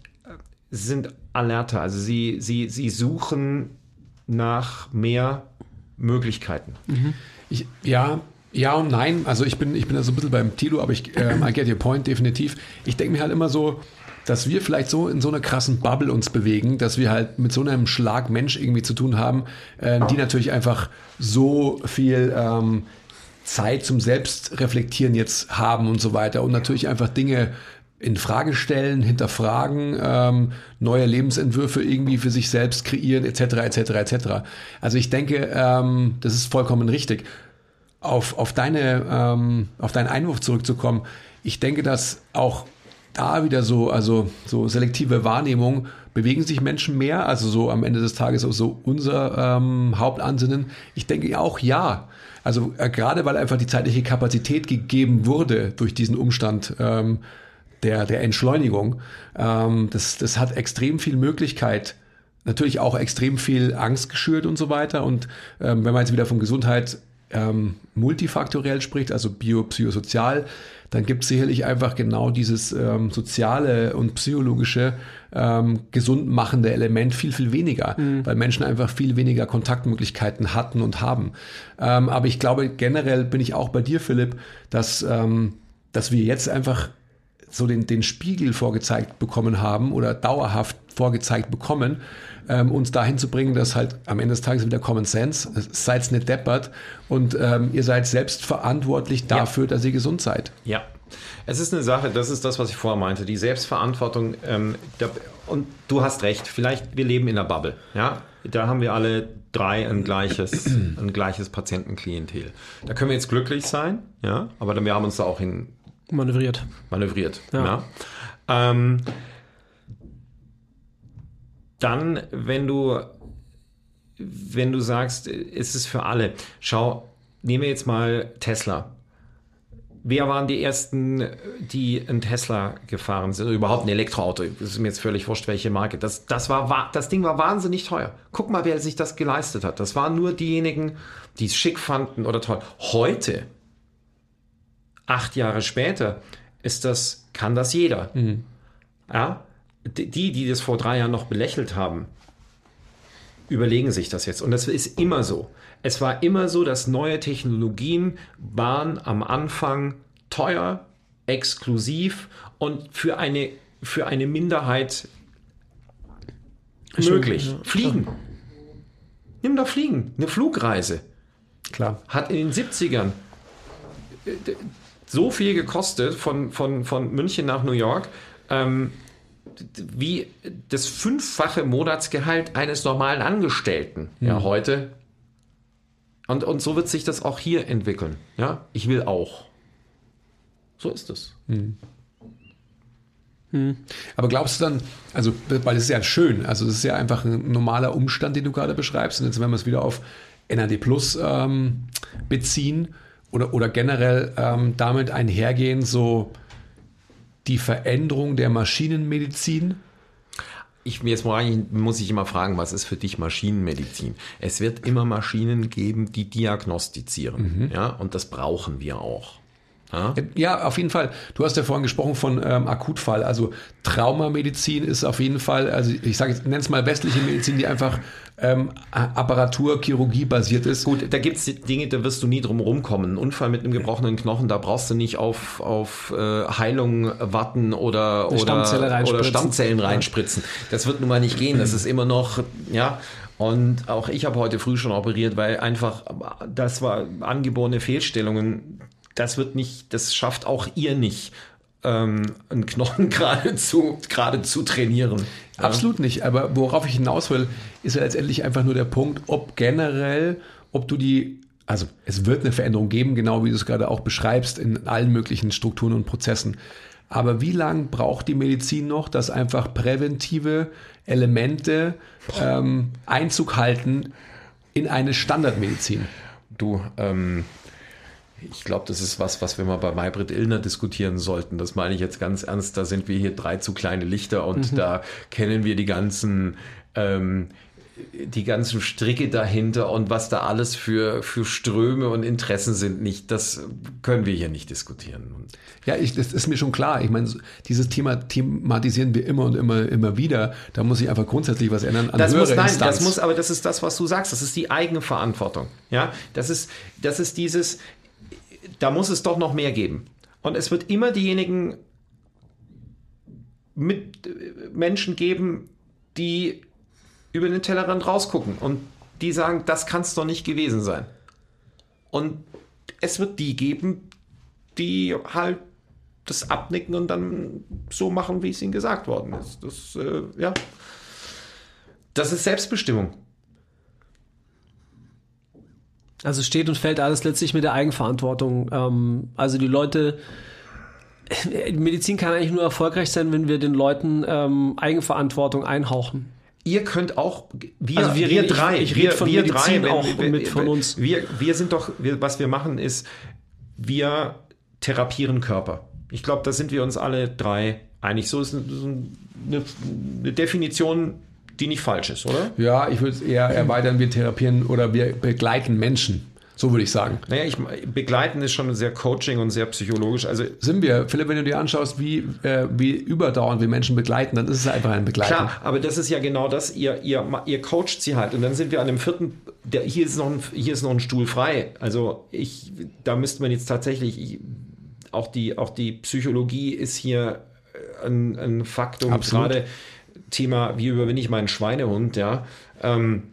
sind alerter. Also sie, sie, sie suchen nach mehr Möglichkeiten. Ich, ja, ja und nein. Also ich bin, ich bin da so ein bisschen beim Tilo, aber ich, ähm, I get your point, definitiv. Ich denke mir halt immer so, dass wir vielleicht so in so einer krassen Bubble uns bewegen, dass wir halt mit so einem Schlag Mensch irgendwie zu tun haben, ähm, die natürlich einfach so viel ähm, Zeit zum Selbstreflektieren jetzt haben und so weiter und natürlich einfach Dinge in Frage stellen, hinterfragen, ähm, neue Lebensentwürfe irgendwie für sich selbst kreieren, etc., etc., etc. Also ich denke, ähm, das ist vollkommen richtig. Auf, auf, deine, ähm, auf deinen Einwurf zurückzukommen, ich denke, dass auch da wieder so, also so selektive Wahrnehmung, bewegen sich Menschen mehr, also so am Ende des Tages auch so unser ähm, Hauptansinnen. Ich denke auch ja. Also äh, gerade weil einfach die zeitliche Kapazität gegeben wurde durch diesen Umstand, ähm, der, der Entschleunigung. Ähm, das, das hat extrem viel Möglichkeit, natürlich auch extrem viel Angst geschürt und so weiter. Und ähm, wenn man jetzt wieder von Gesundheit ähm, multifaktoriell spricht, also biopsychosozial, dann gibt es sicherlich einfach genau dieses ähm, soziale und psychologische ähm, gesund machende Element viel, viel weniger, mhm. weil Menschen einfach viel weniger Kontaktmöglichkeiten hatten und haben. Ähm, aber ich glaube, generell bin ich auch bei dir, Philipp, dass, ähm, dass wir jetzt einfach so den, den Spiegel vorgezeigt bekommen haben oder dauerhaft vorgezeigt bekommen, ähm, uns dahin zu bringen, dass halt am Ende des Tages wieder Common Sense, seid nicht deppert und ähm, ihr seid selbst verantwortlich dafür, ja. dass ihr gesund seid. Ja. Es ist eine Sache, das ist das, was ich vorher meinte, die Selbstverantwortung. Ähm, der, und du hast recht, vielleicht, wir leben in der Bubble. Ja? Da haben wir alle drei ein gleiches, (clears throat) ein gleiches Patientenklientel. Da können wir jetzt glücklich sein, ja, aber wir haben uns da auch hin manövriert. Manövriert, ja. ja. Ähm, dann, wenn du, wenn du sagst, ist es für alle, schau, nehmen wir jetzt mal Tesla. Wer waren die ersten, die ein Tesla gefahren sind? Oder überhaupt ein Elektroauto? Das ist mir jetzt völlig wurscht, welche Marke. Das, das, war, das Ding war wahnsinnig teuer. Guck mal, wer sich das geleistet hat. Das waren nur diejenigen, die es schick fanden oder toll. Heute acht Jahre später ist das, kann das jeder. Mhm. Ja? Die, die das vor drei Jahren noch belächelt haben, überlegen sich das jetzt. Und das ist immer so. Es war immer so, dass neue Technologien waren am Anfang teuer, exklusiv und für eine, für eine Minderheit möglich. Ja, Fliegen. Klar. Nimm doch Fliegen. Eine Flugreise. Klar. Hat in den 70ern so viel gekostet von, von, von München nach New York, ähm, wie das fünffache Monatsgehalt eines normalen Angestellten. Mhm. Ja, heute. Und, und so wird sich das auch hier entwickeln. Ja, ich will auch. So ist es. Mhm. Hm. Aber glaubst du dann, also, weil es ist ja schön, also es ist ja einfach ein normaler Umstand, den du gerade beschreibst. Und jetzt, wenn wir es wieder auf NAD Plus ähm, beziehen, oder, oder generell ähm, damit einhergehen, so die Veränderung der Maschinenmedizin? Ich, jetzt muss ich immer fragen, was ist für dich Maschinenmedizin? Es wird immer Maschinen geben, die diagnostizieren. Mhm. Ja, und das brauchen wir auch. Ja? ja, auf jeden Fall. Du hast ja vorhin gesprochen von ähm, Akutfall. Also Traumamedizin ist auf jeden Fall, also ich sage jetzt, nenne es mal westliche Medizin, die einfach ähm, Apparatur, Chirurgie basiert ist. Gut, da gibt es Dinge, da wirst du nie drum rumkommen. Ein Unfall mit einem gebrochenen Knochen, da brauchst du nicht auf, auf äh, Heilung warten oder, oder, Stammzelle oder Stammzellen reinspritzen. Das wird nun mal nicht gehen. Das ist immer noch, ja, und auch ich habe heute früh schon operiert, weil einfach das war angeborene Fehlstellungen das wird nicht, das schafft auch ihr nicht, ähm, einen Knochen (laughs) gerade zu, gerade zu trainieren. Ja. Absolut nicht. Aber worauf ich hinaus will, ist ja letztendlich einfach nur der Punkt, ob generell, ob du die, also es wird eine Veränderung geben, genau wie du es gerade auch beschreibst, in allen möglichen Strukturen und Prozessen. Aber wie lange braucht die Medizin noch, dass einfach präventive Elemente ähm, Einzug halten in eine Standardmedizin? Du, ähm, ich glaube, das ist was, was wir mal bei Maybrit Illner diskutieren sollten. Das meine ich jetzt ganz ernst. Da sind wir hier drei zu kleine Lichter und mhm. da kennen wir die ganzen ähm, die ganzen Stricke dahinter und was da alles für, für Ströme und Interessen sind, nicht, das können wir hier nicht diskutieren. Ja, ich, das ist mir schon klar. Ich meine, dieses Thema thematisieren wir immer und immer, immer wieder. Da muss sich einfach grundsätzlich was ändern an das muss, nein, Instanz. das muss, aber das ist das, was du sagst. Das ist die eigene Verantwortung. Ja, das ist, das ist dieses, da muss es doch noch mehr geben. Und es wird immer diejenigen mit äh, Menschen geben, die über den Tellerrand rausgucken und die sagen, das kann es doch nicht gewesen sein. Und es wird die geben, die halt das abnicken und dann so machen, wie es ihnen gesagt worden ist. Das, äh, ja. Das ist Selbstbestimmung. Also steht und fällt alles letztlich mit der Eigenverantwortung. Ähm, also die Leute, Medizin kann eigentlich nur erfolgreich sein, wenn wir den Leuten ähm, Eigenverantwortung einhauchen. Ihr könnt auch, wir, Also wir wir reden- ich- drei, ich wir, rede von wir Medizin drei, auch mit von uns. Wir, wir sind doch, wir, was wir machen ist, wir therapieren Körper. Ich glaube, da sind wir uns alle drei einig. So ist eine, eine Definition, die nicht falsch ist, oder? ja, ich würde es eher erweitern, wir therapieren oder wir begleiten Menschen. So würde ich sagen. Naja, ich, begleiten ist schon sehr Coaching und sehr psychologisch. Also Sind wir, Philipp, wenn du dir anschaust, wie, äh, wie überdauernd wir Menschen begleiten, dann ist es einfach ein Begleiten. Klar, aber das ist ja genau das, ihr, ihr, ihr coacht sie halt und dann sind wir an dem vierten, der, hier, ist noch ein, hier ist noch ein Stuhl frei. Also ich, da müsste man jetzt tatsächlich, ich, auch, die, auch die Psychologie ist hier äh, ein, ein Faktum, Absolut. gerade Thema, wie überwinde ich meinen Schweinehund, ja. Ähm,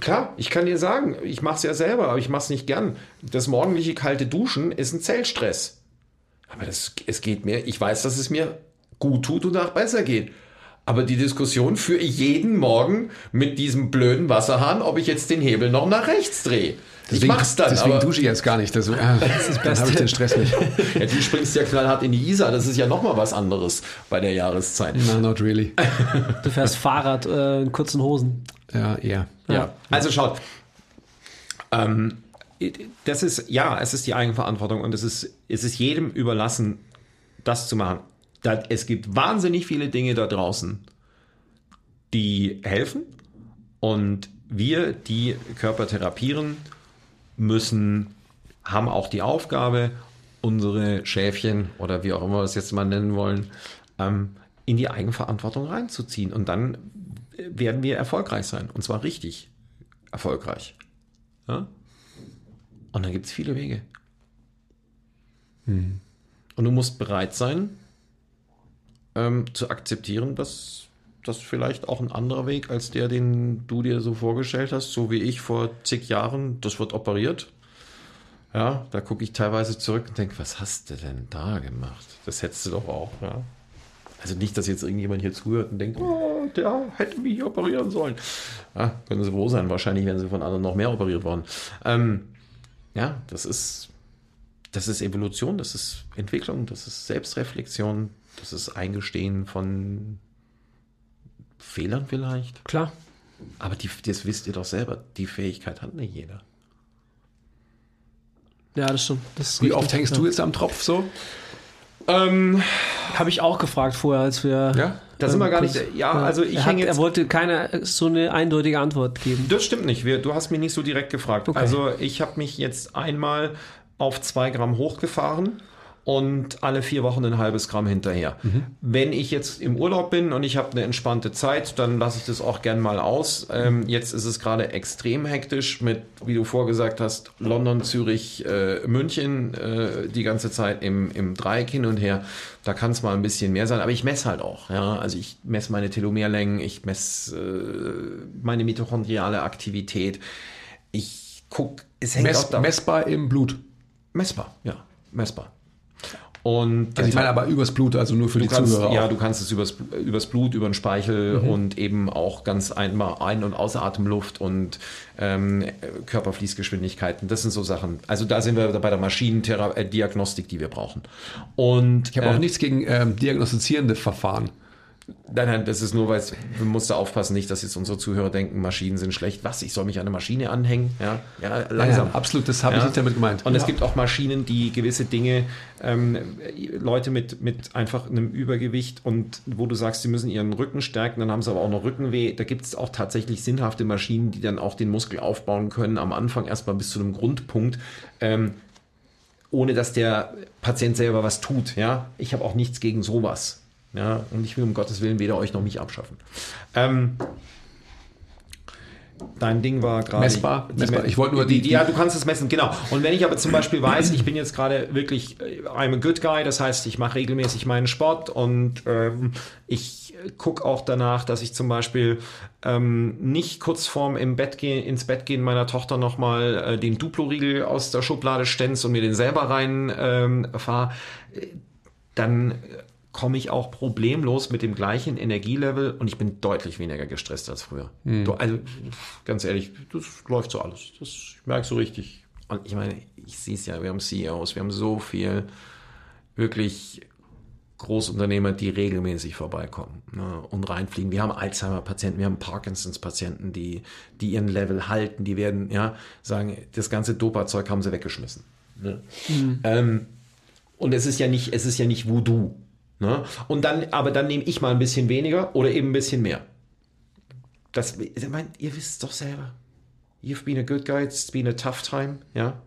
Klar, ich kann dir sagen, ich mache es ja selber, aber ich mache es nicht gern. Das morgendliche kalte Duschen ist ein Zellstress. Aber das, es geht mir, ich weiß, dass es mir gut tut und auch besser geht. Aber die Diskussion führe ich jeden Morgen mit diesem blöden Wasserhahn, ob ich jetzt den Hebel noch nach rechts drehe. ich mach's dann, deswegen aber dusche ich jetzt gar nicht. Das, (laughs) äh, dann habe ich den Stress nicht. (laughs) ja, du springst ja knallhart in die Isar. Das ist ja nochmal was anderes bei der Jahreszeit. No, not really. (laughs) Du fährst Fahrrad äh, in kurzen Hosen. Ja, eher. Ja, also schaut. Ähm, das ist, ja, es ist die Eigenverantwortung und es ist, es ist jedem überlassen, das zu machen. Da, es gibt wahnsinnig viele Dinge da draußen, die helfen und wir, die Körper therapieren, müssen, haben auch die Aufgabe, unsere Schäfchen oder wie auch immer wir es jetzt mal nennen wollen, ähm, in die Eigenverantwortung reinzuziehen. Und dann werden wir erfolgreich sein. Und zwar richtig erfolgreich. Ja? Und dann gibt es viele Wege. Und du musst bereit sein, ähm, zu akzeptieren, dass das vielleicht auch ein anderer Weg als der, den du dir so vorgestellt hast, so wie ich vor zig Jahren, das wird operiert. Ja, da gucke ich teilweise zurück und denke, was hast du denn da gemacht? Das hättest du doch auch, ja. Also nicht, dass jetzt irgendjemand hier zuhört und denkt, oh, der hätte mich operieren sollen. Ja, können Sie froh sein, wahrscheinlich wären Sie von anderen noch mehr operiert worden. Ähm, ja, das ist, das ist Evolution, das ist Entwicklung, das ist Selbstreflexion, das ist Eingestehen von Fehlern vielleicht. Klar. Aber die, das wisst ihr doch selber, die Fähigkeit hat nicht jeder. Ja, das stimmt. Das Wie richtig. oft hängst du jetzt am Tropf so? Ähm, Habe ich auch gefragt vorher, als wir. Ja? Da sind wir gar nicht- ja, also ich er, häng hat, jetzt- er wollte keine so eine eindeutige Antwort geben. Das stimmt nicht. Wir, du hast mich nicht so direkt gefragt. Okay. Also ich habe mich jetzt einmal auf zwei Gramm hochgefahren und alle vier Wochen ein halbes Gramm hinterher. Wenn ich jetzt im Urlaub bin und ich habe eine entspannte Zeit, dann lasse ich das auch gern mal aus. Ähm, jetzt ist es gerade extrem hektisch mit, wie du vorgesagt hast, London, Zürich, äh, München äh, die ganze Zeit im, im Dreieck hin und her. Da kann es mal ein bisschen mehr sein, aber ich messe halt auch. Ja? Also ich messe meine Telomerlängen, ich messe äh, meine mitochondriale Aktivität. Ich gucke, es hängt auch Mess, da- messbar im Blut. messbar, ja, messbar. Und Also ich meine aber übers Blut, also nur für die kannst, Zuhörer. ja, auch. du kannst es übers, übers Blut, über den Speichel Mhm. und eben auch ganz einmal Ein- und Außeratemluft und ähm, Körperfließgeschwindigkeiten. Das sind so Sachen. Also da sind wir bei der Maschinendiagnostik, die wir brauchen. Und Ich habe äh, auch nichts gegen ähm, diagnostizierende Verfahren. Nein, nein, das ist nur, weil es, wir mussten aufpassen, nicht, dass jetzt unsere Zuhörer denken, Maschinen sind schlecht. Was? Ich soll mich an eine Maschine anhängen? Ja, ja langsam. Ja, absolut, das habe ich nicht damit gemeint. Und es Ja. gibt auch Maschinen, die gewisse Dinge, ähm, Leute mit, mit einfach einem Übergewicht und wo du sagst, sie müssen ihren Rücken stärken, dann haben sie aber auch noch Rückenweh. Da gibt es auch tatsächlich sinnhafte Maschinen, die dann auch den Muskel aufbauen können, am Anfang erstmal bis zu einem Grundpunkt. Ähm, ohne dass der Patient selber was tut. Ja, ich habe auch nichts gegen sowas. Ja, und ich will um Gottes Willen weder euch noch mich abschaffen. Ähm, dein Ding war gerade Messbar, messbar. Ich wollte nur die- ja, du kannst es messen, genau. Und wenn ich aber zum Beispiel weiß, ich bin jetzt gerade wirklich, äh, I'm a good guy, das heißt, ich mache regelmäßig meinen Sport und ähm, ich gucke auch danach, dass ich zum Beispiel ähm, nicht kurz vorm im Bett gehen, ins Bett gehen meiner Tochter nochmal äh, den Duplo-Riegel aus der Schublade stänz und mir den selber rein ähm, fahre, dann komme ich auch problemlos mit dem gleichen Energielevel und ich bin deutlich weniger gestresst als früher. Du, also ganz ehrlich, das läuft so alles. Das ich merke so richtig. Und ich meine, ich sehe es ja, wir haben CEOs, wir haben so viel wirklich Großunternehmer, die regelmäßig vorbeikommen ne, und reinfliegen. Wir haben Alzheimer-Patienten, wir haben Parkinsons-Patienten, die, die ihren Level halten, die werden ja sagen, das ganze Dopa-Zeug haben sie weggeschmissen. Ne? Ähm, und es ist ja nicht, es ist ja nicht Voodoo. Ne? Und dann, aber dann nehme ich mal ein bisschen weniger oder eben ein bisschen mehr. Das, ich meine, ihr wisst es doch selber. You've been a good guy, it's been a tough time, ja.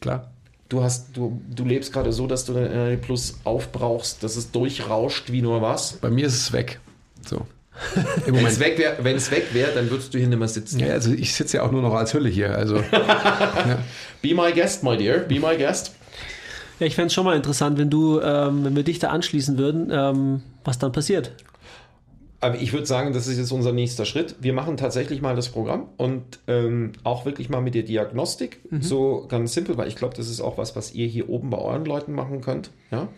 Klar. Du hast, du, du lebst gerade so, dass du dein NRD Plus aufbrauchst, dass es durchrauscht wie nur was. Bei mir ist es weg. So. (laughs) Wenn es weg wäre, wenn es weg wäre, dann würdest du hier nicht mehr sitzen. Ja, also ich sitze ja auch nur noch als Hülle hier. Also (laughs) Be my guest, my dear. Be my guest. Ja, ich fände es schon mal interessant, wenn du, ähm, wenn wir dich da anschließen würden, ähm, was dann passiert. Aber ich würde sagen, das ist jetzt unser nächster Schritt. Wir machen tatsächlich mal das Programm und ähm, auch wirklich mal mit der Diagnostik. So ganz simpel, weil ich glaube, das ist auch was, was ihr hier oben bei euren Leuten machen könnt. Ja?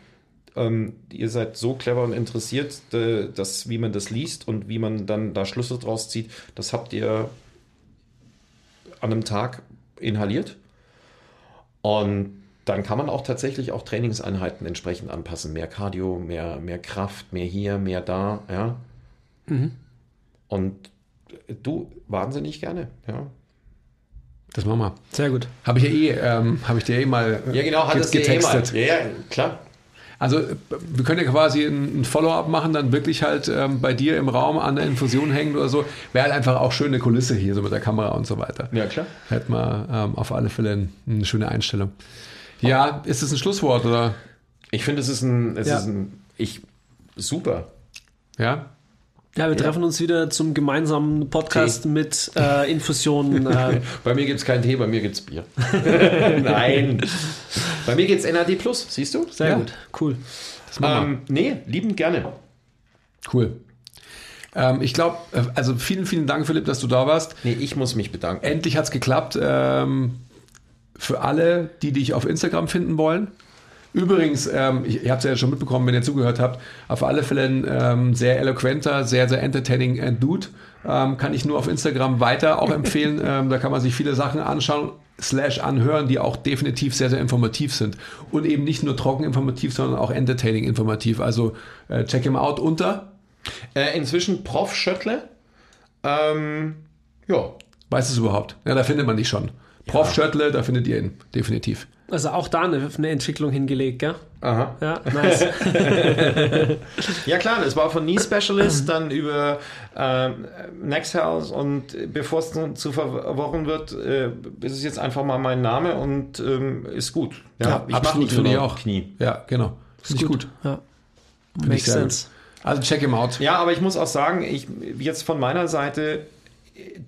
Ähm, ihr seid so clever und interessiert, äh, dass, wie man das liest und wie man dann da Schlüsse draus zieht. Das habt ihr an einem Tag inhaliert. Und dann kann man auch tatsächlich auch Trainingseinheiten entsprechend anpassen. Mehr Cardio, mehr, mehr Kraft, mehr hier, mehr da. Ja. Und du wahnsinnig gerne. Ja, das machen wir. Sehr gut. Habe ich ja eh, ähm, habe ich dir eh mal äh, ja genau, hat eh mal. getextet. Ja, ja, klar. Also wir können ja quasi ein Follow-up machen, dann wirklich halt ähm, bei dir im Raum an der Infusion hängen oder so. Wäre halt einfach auch schöne Kulisse hier, so mit der Kamera und so weiter. Ja, klar. Hätten wir ähm, auf alle Fälle ein- eine schöne Einstellung. Ja, ist das ein Schlusswort oder? Ich finde, es ist ein, es Ja. ist ein, ich, super. Ja? Ja, wir treffen uns wieder zum gemeinsamen Podcast mit äh, Infusionen. (laughs) Äh, Bei mir gibt es keinen Tee, bei mir gibt es Bier. (laughs) Nein. Bei mir gibt es NAD Plus, siehst du? sehr Ja. gut, cool. Das. Ähm, nee, liebend gerne. Cool. Ähm, ich glaube, äh, also vielen, vielen Dank, Philipp, dass du da warst. Nee, ich muss mich bedanken. Endlich hat es geklappt. Ähm, für alle, die dich auf Instagram finden wollen. Übrigens, ähm, ich, ihr habt es ja schon mitbekommen, wenn ihr zugehört habt, auf alle Fälle ein ähm, sehr eloquenter, sehr, sehr entertaining äh, Dude. Ähm, kann ich nur auf Instagram weiter auch (laughs) empfehlen. ähm, da kann man sich viele Sachen anschauen, slash anhören, die auch definitiv sehr, sehr informativ sind. Und eben nicht nur trocken informativ, sondern auch entertaining informativ. Also äh, check him out unter. Äh, inzwischen Prof. Schöttle. Ähm, ja. Weißt du es überhaupt? Ja, da findet man dich schon. Prof. Schöttle, da findet ihr ihn. Definitiv. Also auch da eine, eine Entwicklung hingelegt, gell? Aha. Ja, nice. (laughs) Ja klar, das war von Knee Specialist dann über ähm, Next House und bevor es nun zu verworren wird, äh, ist es jetzt einfach mal mein Name und ähm, ist gut. Ja, ich mach absolut, nicht finde ich auch. Knie. Ja, genau. Finde ich gut. Ja. Finde Makes ich sense. gut. Also check him out. Ja, aber ich muss auch sagen, ich jetzt von meiner Seite äh,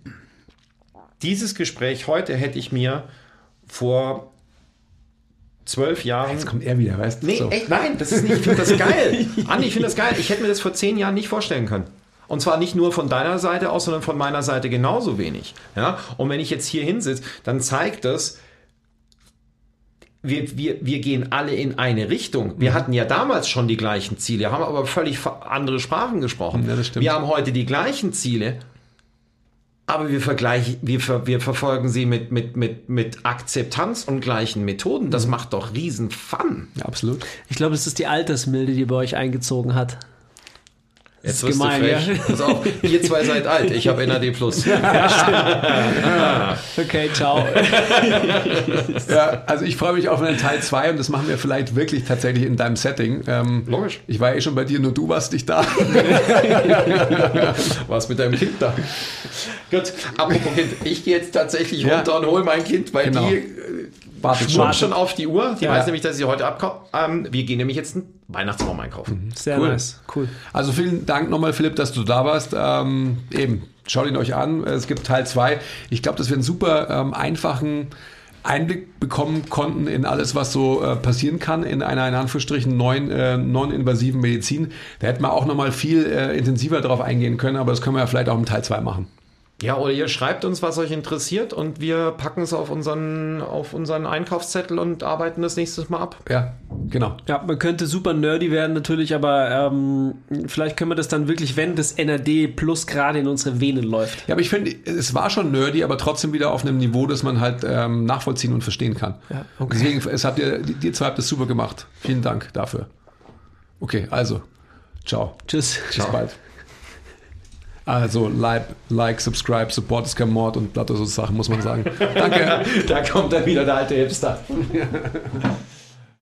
dieses Gespräch heute hätte ich mir vor zwölf Jahren Jetzt kommt er wieder, weißt du? Nee, So. echt, nein, das ist nicht, ich finde das (laughs) geil. Andi, ich finde das geil. Ich hätte mir das vor zehn Jahren nicht vorstellen können. Und zwar nicht nur von deiner Seite aus, sondern von meiner Seite genauso wenig. Ja? Und wenn ich jetzt hier hinsitze, dann zeigt das, wir, wir, wir gehen alle in eine Richtung. Wir hatten ja damals schon die gleichen Ziele, haben aber völlig andere Sprachen gesprochen. Ja. Wir haben heute die gleichen Ziele, aber wir vergleichen, wir, ver, wir verfolgen sie mit, mit, mit, mit Akzeptanz und gleichen Methoden. Das macht doch riesen Fun. Ja, absolut. Ich glaube, es ist die Altersmilde, die bei euch eingezogen hat. Jetzt ist gemein, du frech. ja. Pass auf, ihr zwei seid alt, ich habe NAD+. (laughs) Okay, ciao. Ja, also ich freue mich auf einen Teil 2 und das machen wir vielleicht wirklich tatsächlich in deinem Setting. Ähm, Logisch. Ich war eh schon bei dir, nur du warst nicht da. (laughs) Was mit deinem Kind da? Gut, apropos Kind, ich gehe jetzt tatsächlich Ja. runter und hole mein Kind, weil Genau. die schwimmt schon. schon auf die Uhr. Die Ja. weiß nämlich, dass sie heute abkommt. Ähm, wir gehen nämlich jetzt einen Weihnachtsbaum einkaufen. Sehr Cool. nice. Cool. Also vielen Dank nochmal, Philipp, dass du da warst. Ähm, eben, schaut ihn euch an. Es gibt Teil 2. Ich glaube, dass wir einen super ähm, einfachen Einblick bekommen konnten in alles, was so äh, passieren kann in einer in Anführungsstrichen neuen äh, non-invasiven Medizin. Da hätten wir auch nochmal viel äh, intensiver drauf eingehen können, aber das können wir ja vielleicht auch im Teil 2 machen. Ja, oder ihr schreibt uns, was euch interessiert und wir packen es auf unseren, auf unseren Einkaufszettel und arbeiten das nächstes Mal ab. Ja, genau. Ja, man könnte super nerdy werden natürlich, aber ähm, vielleicht können wir das dann wirklich, wenn das NAD plus gerade in unsere Venen läuft. Ja, aber ich finde, es war schon nerdy, aber trotzdem wieder auf einem Niveau, das man halt ähm, nachvollziehen und verstehen kann. Ja, okay. Deswegen, es habt ihr, die zwei habt es super gemacht. Vielen Dank dafür. Okay, also, ciao. Tschüss. Bis bald. Also, like, like, subscribe, support ist kein Mord und lauter so Sachen, muss man sagen. Danke. (laughs) Da kommt dann wieder der alte Hipster. (laughs)